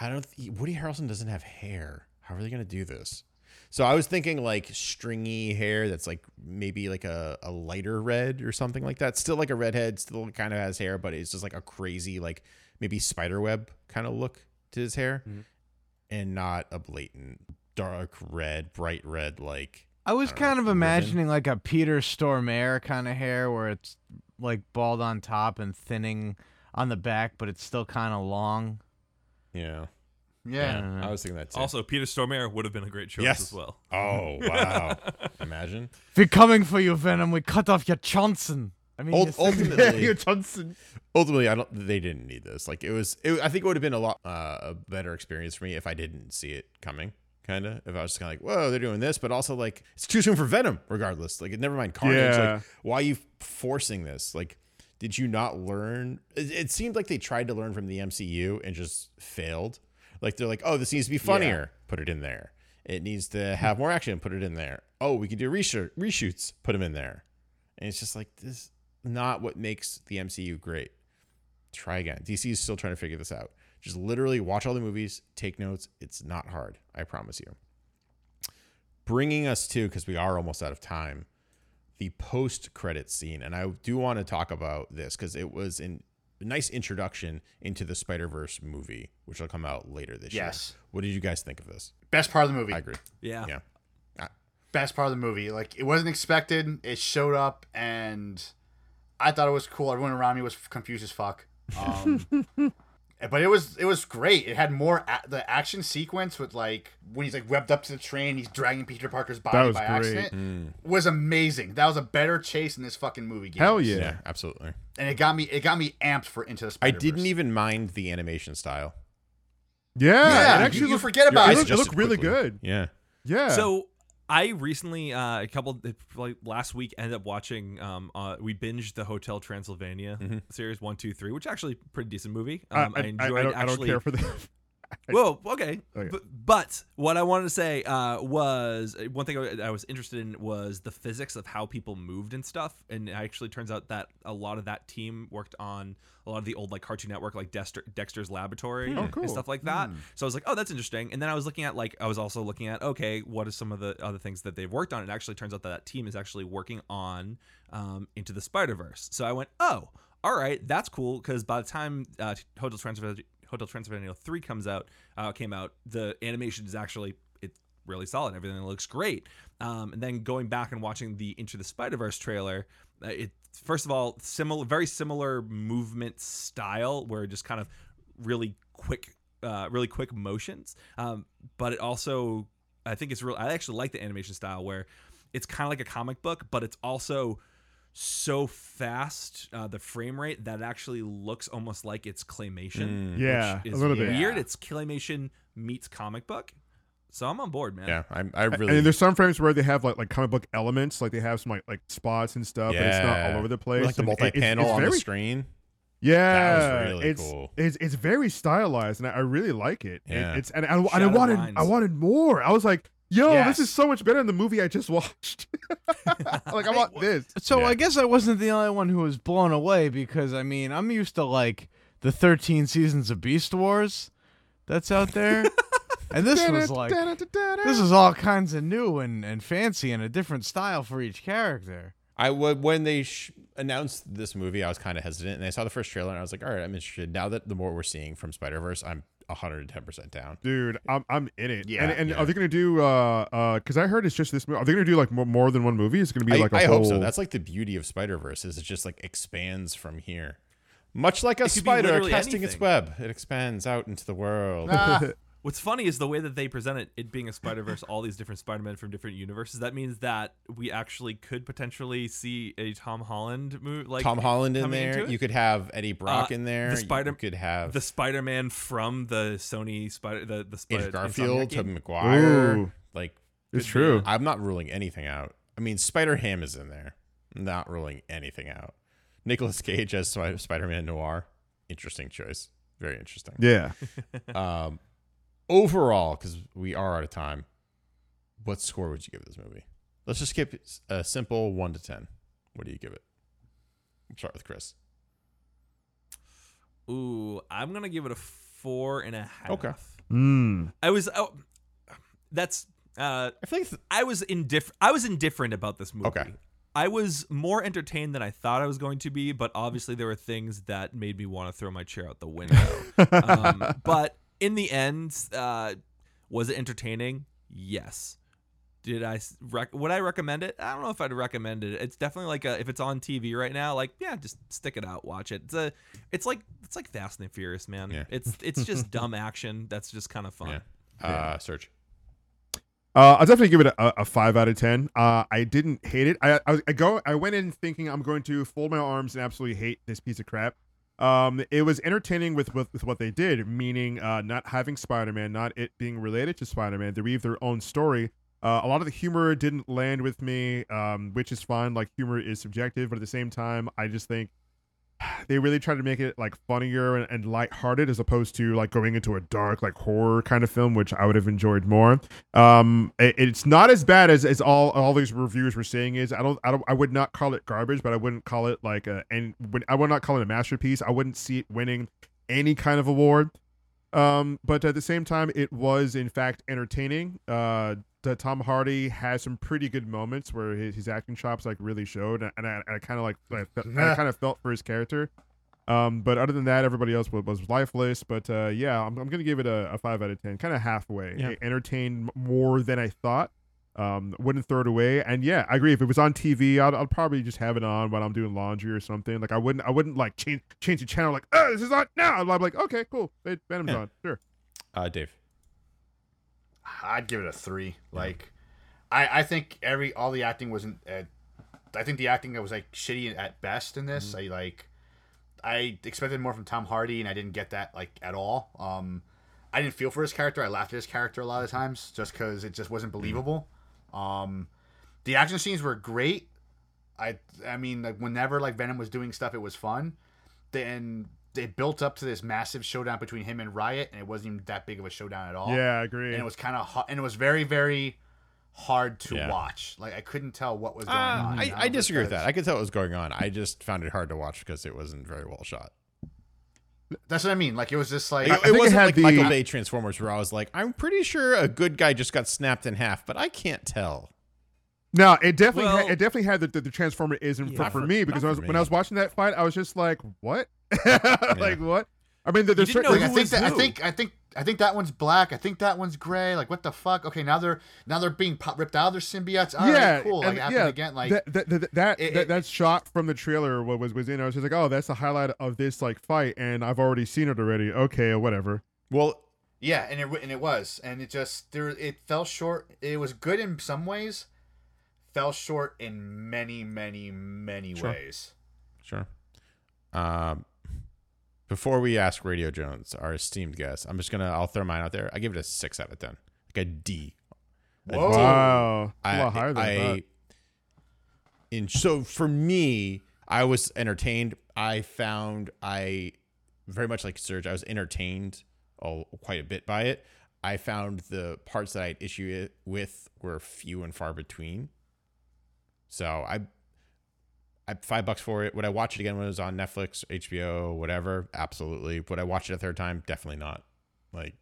I don't. Th- Woody Harrelson doesn't have hair. How are they gonna do this? So I was thinking like stringy hair that's like maybe like a, a lighter red or something like that. Still like a redhead, still kind of has hair, but it's just like a crazy like maybe spider web kind of look to his hair, mm-hmm. and not a blatant dark red, bright red like. I was I don't know, kind of ribbon. imagining like a Peter Stormare kind of hair where it's like bald on top and thinning on the back, but it's still kind of long. Yeah, Yeah. don't. I was thinking that too. Also, Peter Stormare would have been a great choice Yes. as well. oh wow, imagine. We're coming for you, Venom. We cut off your Johnson. I mean, Ult- your signature. ultimately, Yeah, Johnson. ultimately i don't they didn't need this like it was it, i think it would have been a lot uh, a better experience for me if i didn't see it coming kind of if i was just kind of like whoa they're doing this but also like it's too soon for venom regardless like never mind carnage Yeah. like why are you forcing this like did you not learn it, it seemed like they tried to learn from the mcu and just failed like they're like oh this needs to be funnier put it in there it needs to have more action put it in there oh we can do reshoot, reshoots put them in there and it's just like this not what makes the mcu great try again. DC is still trying to figure this out. Just literally watch all the movies, take notes. It's not hard. I promise you. Bringing us to, because we are almost out of time, the post credit scene. And I do want to talk about this because it was in, nice introduction into the Spider Verse movie, which will come out later this year. Yes. What did you guys think of this? Best part of the movie. I agree. Yeah. Yeah. Best part of the movie. Like it wasn't expected. It showed up, and I thought it was cool. Everyone around me was confused as fuck. Um, but it was it was great. It had more a- the action sequence with like when he's like webbed up to the train, he's dragging Peter Parker's body by great. accident. Was amazing. That was a better chase in this fucking movie. Gives Hell yeah. Yeah, absolutely. And it got me it got me amped for into the Spider. I didn't even mind the animation style. Yeah, Yeah, it you- actually you looked- forget about it. it. Looked, it looked really good. Yeah. Yeah. So I recently, uh, a couple like last week, ended up watching. Um, uh, we binged the Hotel Transylvania series one, two, three, which actually pretty decent movie. I, Um, I, I, I, enjoyed I don't, I don't actually. care for that. Whoa, okay. Okay. But, but what I wanted to say uh, was uh, one thing I I was interested in was the physics of how people moved and stuff. And it actually turns out that a lot of that team worked on a lot of the old like Cartoon Network, like Dexter, Dexter's Laboratory Oh, cool. and stuff like that. So I was like, oh, that's interesting. And then I was looking at like I was also looking at okay, what are some of the other things that they've worked on? It actually turns out that that team is actually working on um, Into the Spider Verse. So I went, oh, all right, that's cool because by the time uh, Hotel Transylvania Hotel Transylvania 3 comes out, uh, came out, the animation is actually it's really solid. Everything looks great. Um, and then going back and watching the Into the Spider Verse trailer, uh, it first of all similar, very similar movement style, where just kind of really quick, uh, really quick motions. Um, but it also, I think it's real. I actually like the animation style where it's kind of like a comic book, but it's also so fast uh, the frame rate that it actually looks almost like it's claymation Yeah, which a is little bit. weird Yeah. it's claymation meets comic book so i'm on board man Yeah. I'm, I really. And there's some frames where they have like like comic book elements, like they have some like like spots and stuff, but it's not all over the place. like the and it- it's- multi-panel it's on the screen. Yeah, That was really it's, cool. It's it's very stylized, and I, I really like it. It- Yeah. it's and, I- and I wanted lines. I wanted more. I was like, yo, Yes. this is so much better than the movie I just watched. like I want this. So Yeah. I guess I wasn't the only one who was blown away because I mean I'm used to like the 13 seasons of Beast Wars that's out there, and this was like this is all kinds of new and, and fancy and a different style for each character. I would when they sh- announced this movie, I was kind of hesitant, and I saw the first trailer, and I was like, "All right, I'm interested." Now that the more we're seeing from Spider Verse, I'm 110 percent down. Dude, I'm I'm in it. Yeah, and, and yeah. are they gonna do uh uh? Because I heard it's just this movie. Are they gonna do like more, more than one movie? It's gonna be I, like a I whole. hope so. That's like the beauty of Spider Verse is it just like expands from here, much like a It spider literally casting its web. It expands out into the world. Ah, What's funny is the way that they present it, it being a Spider Verse, all these different Spider Men from different universes. That means that we actually could potentially see a Tom Holland movie, like Tom Holland in there. You could have Eddie Brock Uh, in there. the Spider- you could have the Spider Man from the Sony Spider, the the Spider Andrew Garfield, Tobey Maguire. Ooh. Like It's Could be true. I'm not ruling anything out. I mean, Spider Ham is in there. I'm not ruling anything out. Nicolas Cage as Spider Man Noir. Interesting choice. Very interesting. Yeah. Um, overall, because we are out of time, what score would you give this movie? Let's just skip a simple one to ten. What do you give it? We'll start with Chris. Ooh, I'm gonna give it a four and a half. Okay. Mm. I was. Oh, that's. Uh, I feel like th- I was indifferent. I was indifferent about this movie. Okay. I was more entertained than I thought I was going to be, but obviously there were things that made me want to throw my chair out the window. um, but in the end, uh, was it entertaining? Yes. Did I rec- would I recommend it? I don't know if I'd recommend it. It's definitely like a, if it's on TV right now, like yeah, just stick it out, watch it. It's a, it's like it's like Fast and Furious, man. Yeah. It's it's just dumb action that's just kind of fun. yeah. Uh, Serge. Uh, I'll definitely give it a, a five out of ten. Uh, I didn't hate it. I, I, I go. I went in thinking I'm going to fold my arms and absolutely hate this piece of crap. Um, it was entertaining with with, with what they did, meaning uh, not having Spider-Man, not it being related to Spider-Man. They weave their own story. Uh, a lot of the humor didn't land with me, um, which is fine. Like humor is subjective, but at the same time, I just think they really tried to make it like funnier and, and lighthearted as opposed to like going into a dark like horror kind of film, which I would have enjoyed more. Um, it- it's not as bad as, as all all these reviews were saying is. I don't I don't I would not call it garbage, but I wouldn't call it like a and would I would not call it a masterpiece. I wouldn't see it winning any kind of award. Um, but at the same time, it was in fact entertaining. Uh, the Tom Hardy has some pretty good moments where his, his acting chops like really showed, and I, I kind of like I, I kind of felt for his character. Um, but other than that, everybody else was, was lifeless. But uh, yeah, I'm, I'm gonna give it a, a five out of ten, kind of halfway. Yeah. It entertained more than I thought. Um, wouldn't throw it away. And yeah, I agree. If it was on TV, I'd, I'd probably just have it on while I'm doing laundry or something. Like I wouldn't, I wouldn't like change change the channel. Like, oh, this is on now. I'm like, okay, cool. It, Venom's Yeah. on. Sure. Uh, Dave. I'd give it a three. Like, I I think every all the acting wasn't. Uh, I think the acting was like shitty at best in this. I like. I expected more from Tom Hardy, and I didn't get that like at all. Um, I didn't feel for his character. I laughed at his character a lot of times just because it just wasn't believable. Um, the action scenes were great. I I mean, like whenever like Venom was doing stuff, it was fun. Then they built up to this massive showdown between him and Riot, and it wasn't even that big of a showdown at all Yeah, I agree. and it was kind of hot, and it was very, very hard to Yeah. watch. Like I couldn't tell what was going Uh, on. I, I disagree with that. I could tell what was going on. I just found it hard to watch because it wasn't very well shot. That's what I mean. Like it was just like It, think it it wasn't had like the- Michael Bay Transformers where I was like, I'm pretty sure a good guy just got snapped in half, but I can't tell. No, it definitely Well- had, it definitely had the, the, the transformerism Yeah. for, Not for for- me because when I was when I was watching that fight, I was just like, what? like what? I mean, there- there's certain like, I think that I think I think I think that one's black. I think that one's gray. Like what the fuck? Okay, now they're now they're being pop, ripped out of their symbiotes. All right, yeah, cool. Like and yeah, again. Like that that that that, it- that, that shot from the trailer wa- was was in. I was just like, oh, that's the highlight of this like fight, and I've already seen it already. Okay, whatever. Well, yeah, and it and it was, and it just there it fell short. It was good in some ways, fell short in many, many, many Sure. ways. sure. Um, before we ask Radio Jones, our esteemed guest, I'm just gonna I'll throw mine out there. I give it a six out of ten, like a D. A Whoa. D. Wow, a I, lot higher than I, that. in so for me, I was entertained. I found I very much like Serge. I was entertained oh, quite a bit by it. I found the parts that I had issue i- with were few and far between. So I, I five bucks for it. Would I watch it again when it was on Netflix, HBO, whatever? Absolutely. Would I watch it a third time? Definitely not. Like,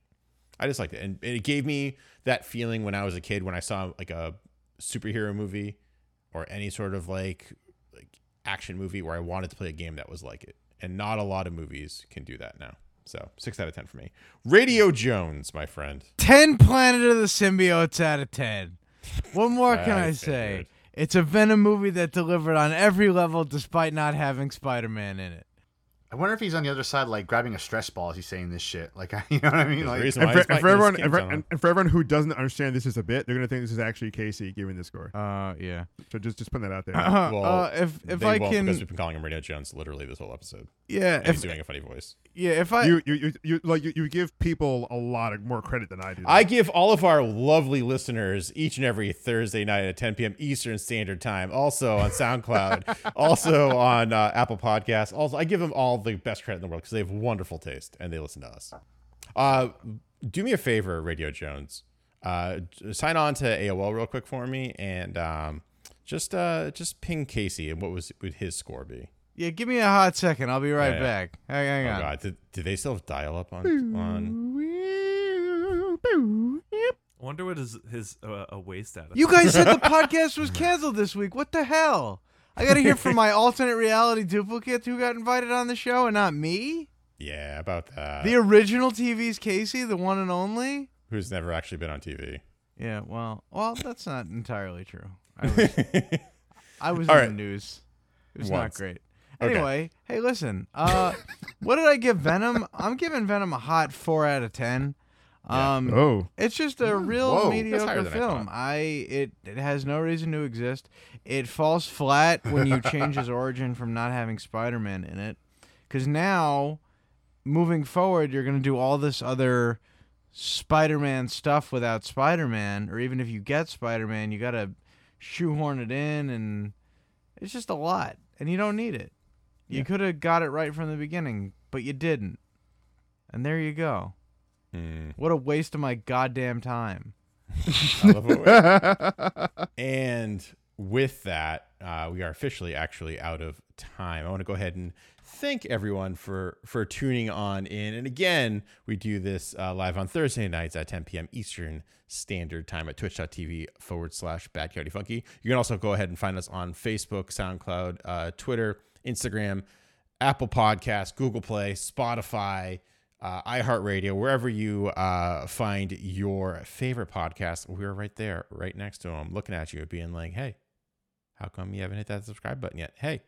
I just liked it, and it gave me that feeling when I was a kid when I saw like a superhero movie or any sort of like like action movie where I wanted to play a game that was like it. And not a lot of movies can do that now. So six out of ten for me. Radio Jones, my friend. 10 Planet of the Symbiotes out of 10. What more can I I say? figured. It's a Venom movie that delivered on every level despite not having Spider Man in it. I wonder if he's on the other side, like grabbing a stress ball as he's saying this shit. Like, you know what I mean? Like, And for, he's and for everyone, and for, and, and for everyone who doesn't understand this is a bit, they're gonna think this is actually Casey giving the score. Uh, yeah. So just just putting that out there. Uh, Well, uh, if if they I won't can, because we've been calling him Radio Jones literally this whole episode. yeah, And he's doing a funny voice. yeah, if I you, you you you like you, you give people a lot of more credit than I do. I give all of our lovely listeners each and every Thursday night at 10 p.m. Eastern Standard Time, also on SoundCloud, also on uh, Apple Podcasts. Also, I give them all the best credit in the world because they have wonderful taste and they listen to us. Uh, do me a favor, Radio Jones. Uh, sign on to AOL real quick for me and um, just uh, just ping Casey and what was would his score be? yeah, give me a hot second. I'll be right Yeah, yeah. back. Hang, hang Oh on. God, did, did they still have dial up on on? I wonder what his his uh, a waste at. You guys said the podcast was canceled this week. What the hell? I got to hear from my alternate reality duplicate who got invited on the show and not me. Yeah, about that. The original TV's Casey, the one and only. Who's never actually been on TV. Yeah, well, well, that's not entirely true. I was, I was in right. the news. It was Once. not great. Okay. Anyway, hey, listen. Uh, what did I give Venom? I'm giving Venom a hot four out of ten. Yeah. Um, Oh, It's just a real Whoa, mediocre than I film. I, it it has no reason to exist. It falls flat when you change his origin from not having Spider-Man in it, because now, moving forward, you're gonna do all this other Spider-Man stuff without Spider-Man, or even if you get Spider-Man, you gotta shoehorn it in, and it's just a lot, and you don't need it. You Yeah. could have got it right from the beginning, but you didn't, and there you go. Hmm. What a waste of my goddamn time. I love it. and with that, uh, we are officially actually out of time. I want to go ahead and thank everyone for for tuning on in. And again, we do this uh, live on Thursday nights at 10 p.m. Eastern Standard Time at twitch.tv forward slash Coyote Funky. You can also go ahead and find us on Facebook, SoundCloud, uh, Twitter, Instagram, Apple Podcasts, Google Play, Spotify, uh, iHeartRadio, wherever you uh, find your favorite podcast, we're right there, right next to them, looking at you, being like, hey, how come you haven't hit that subscribe button yet? Hey,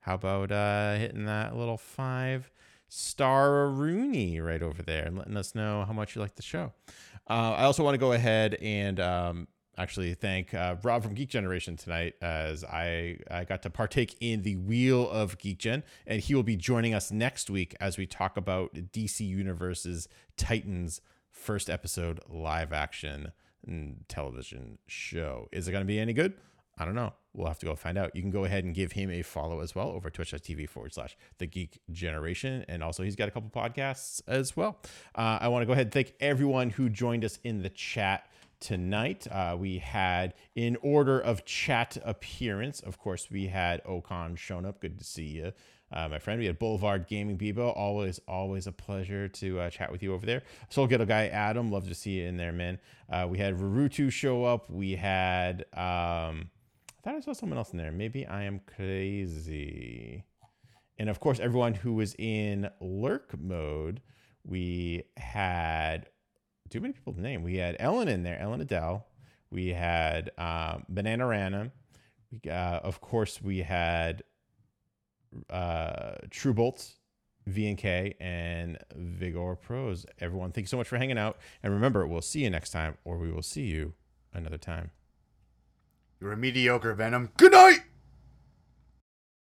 how about uh, hitting that little five star Rooney right over there and letting us know how much you like the show? Uh, I also want to go ahead and um, actually thank uh, Rob from Geek Generation tonight as I, I got to partake in the Wheel of Geek Gen, and he will be joining us next week as we talk about DC Universe's Titans first episode live action mm, television show. Is it going to be any good? I don't know. We'll have to go find out. You can go ahead and give him a follow as well over twitch.tv forward slash the geek generation. And also, he's got a couple podcasts as well. Uh, I want to go ahead and thank everyone who joined us in the chat tonight. Uh, we had, in order of chat appearance, of course, we had Okan shown up. Good to see you. Uh, my friend, we had Boulevard Gaming Bebo. Always, always a pleasure to uh, chat with you over there. Soul Ghetto Guy Adam, love to see you in there, man. Uh, we had Rurutu show up. We had, um, I thought I saw someone else in there. Maybe I am crazy. And of course, everyone who was in lurk mode, we had too many people to name. We had Ellen in there, Ellen Adele. We had um, Banana Rana. We, uh, of course, we had uh, True Bolts, VNK, and Vigor Pros. Everyone, thank you so much for hanging out. And remember, we'll see you next time, or we will see you another time. You're a mediocre Venom. Good night.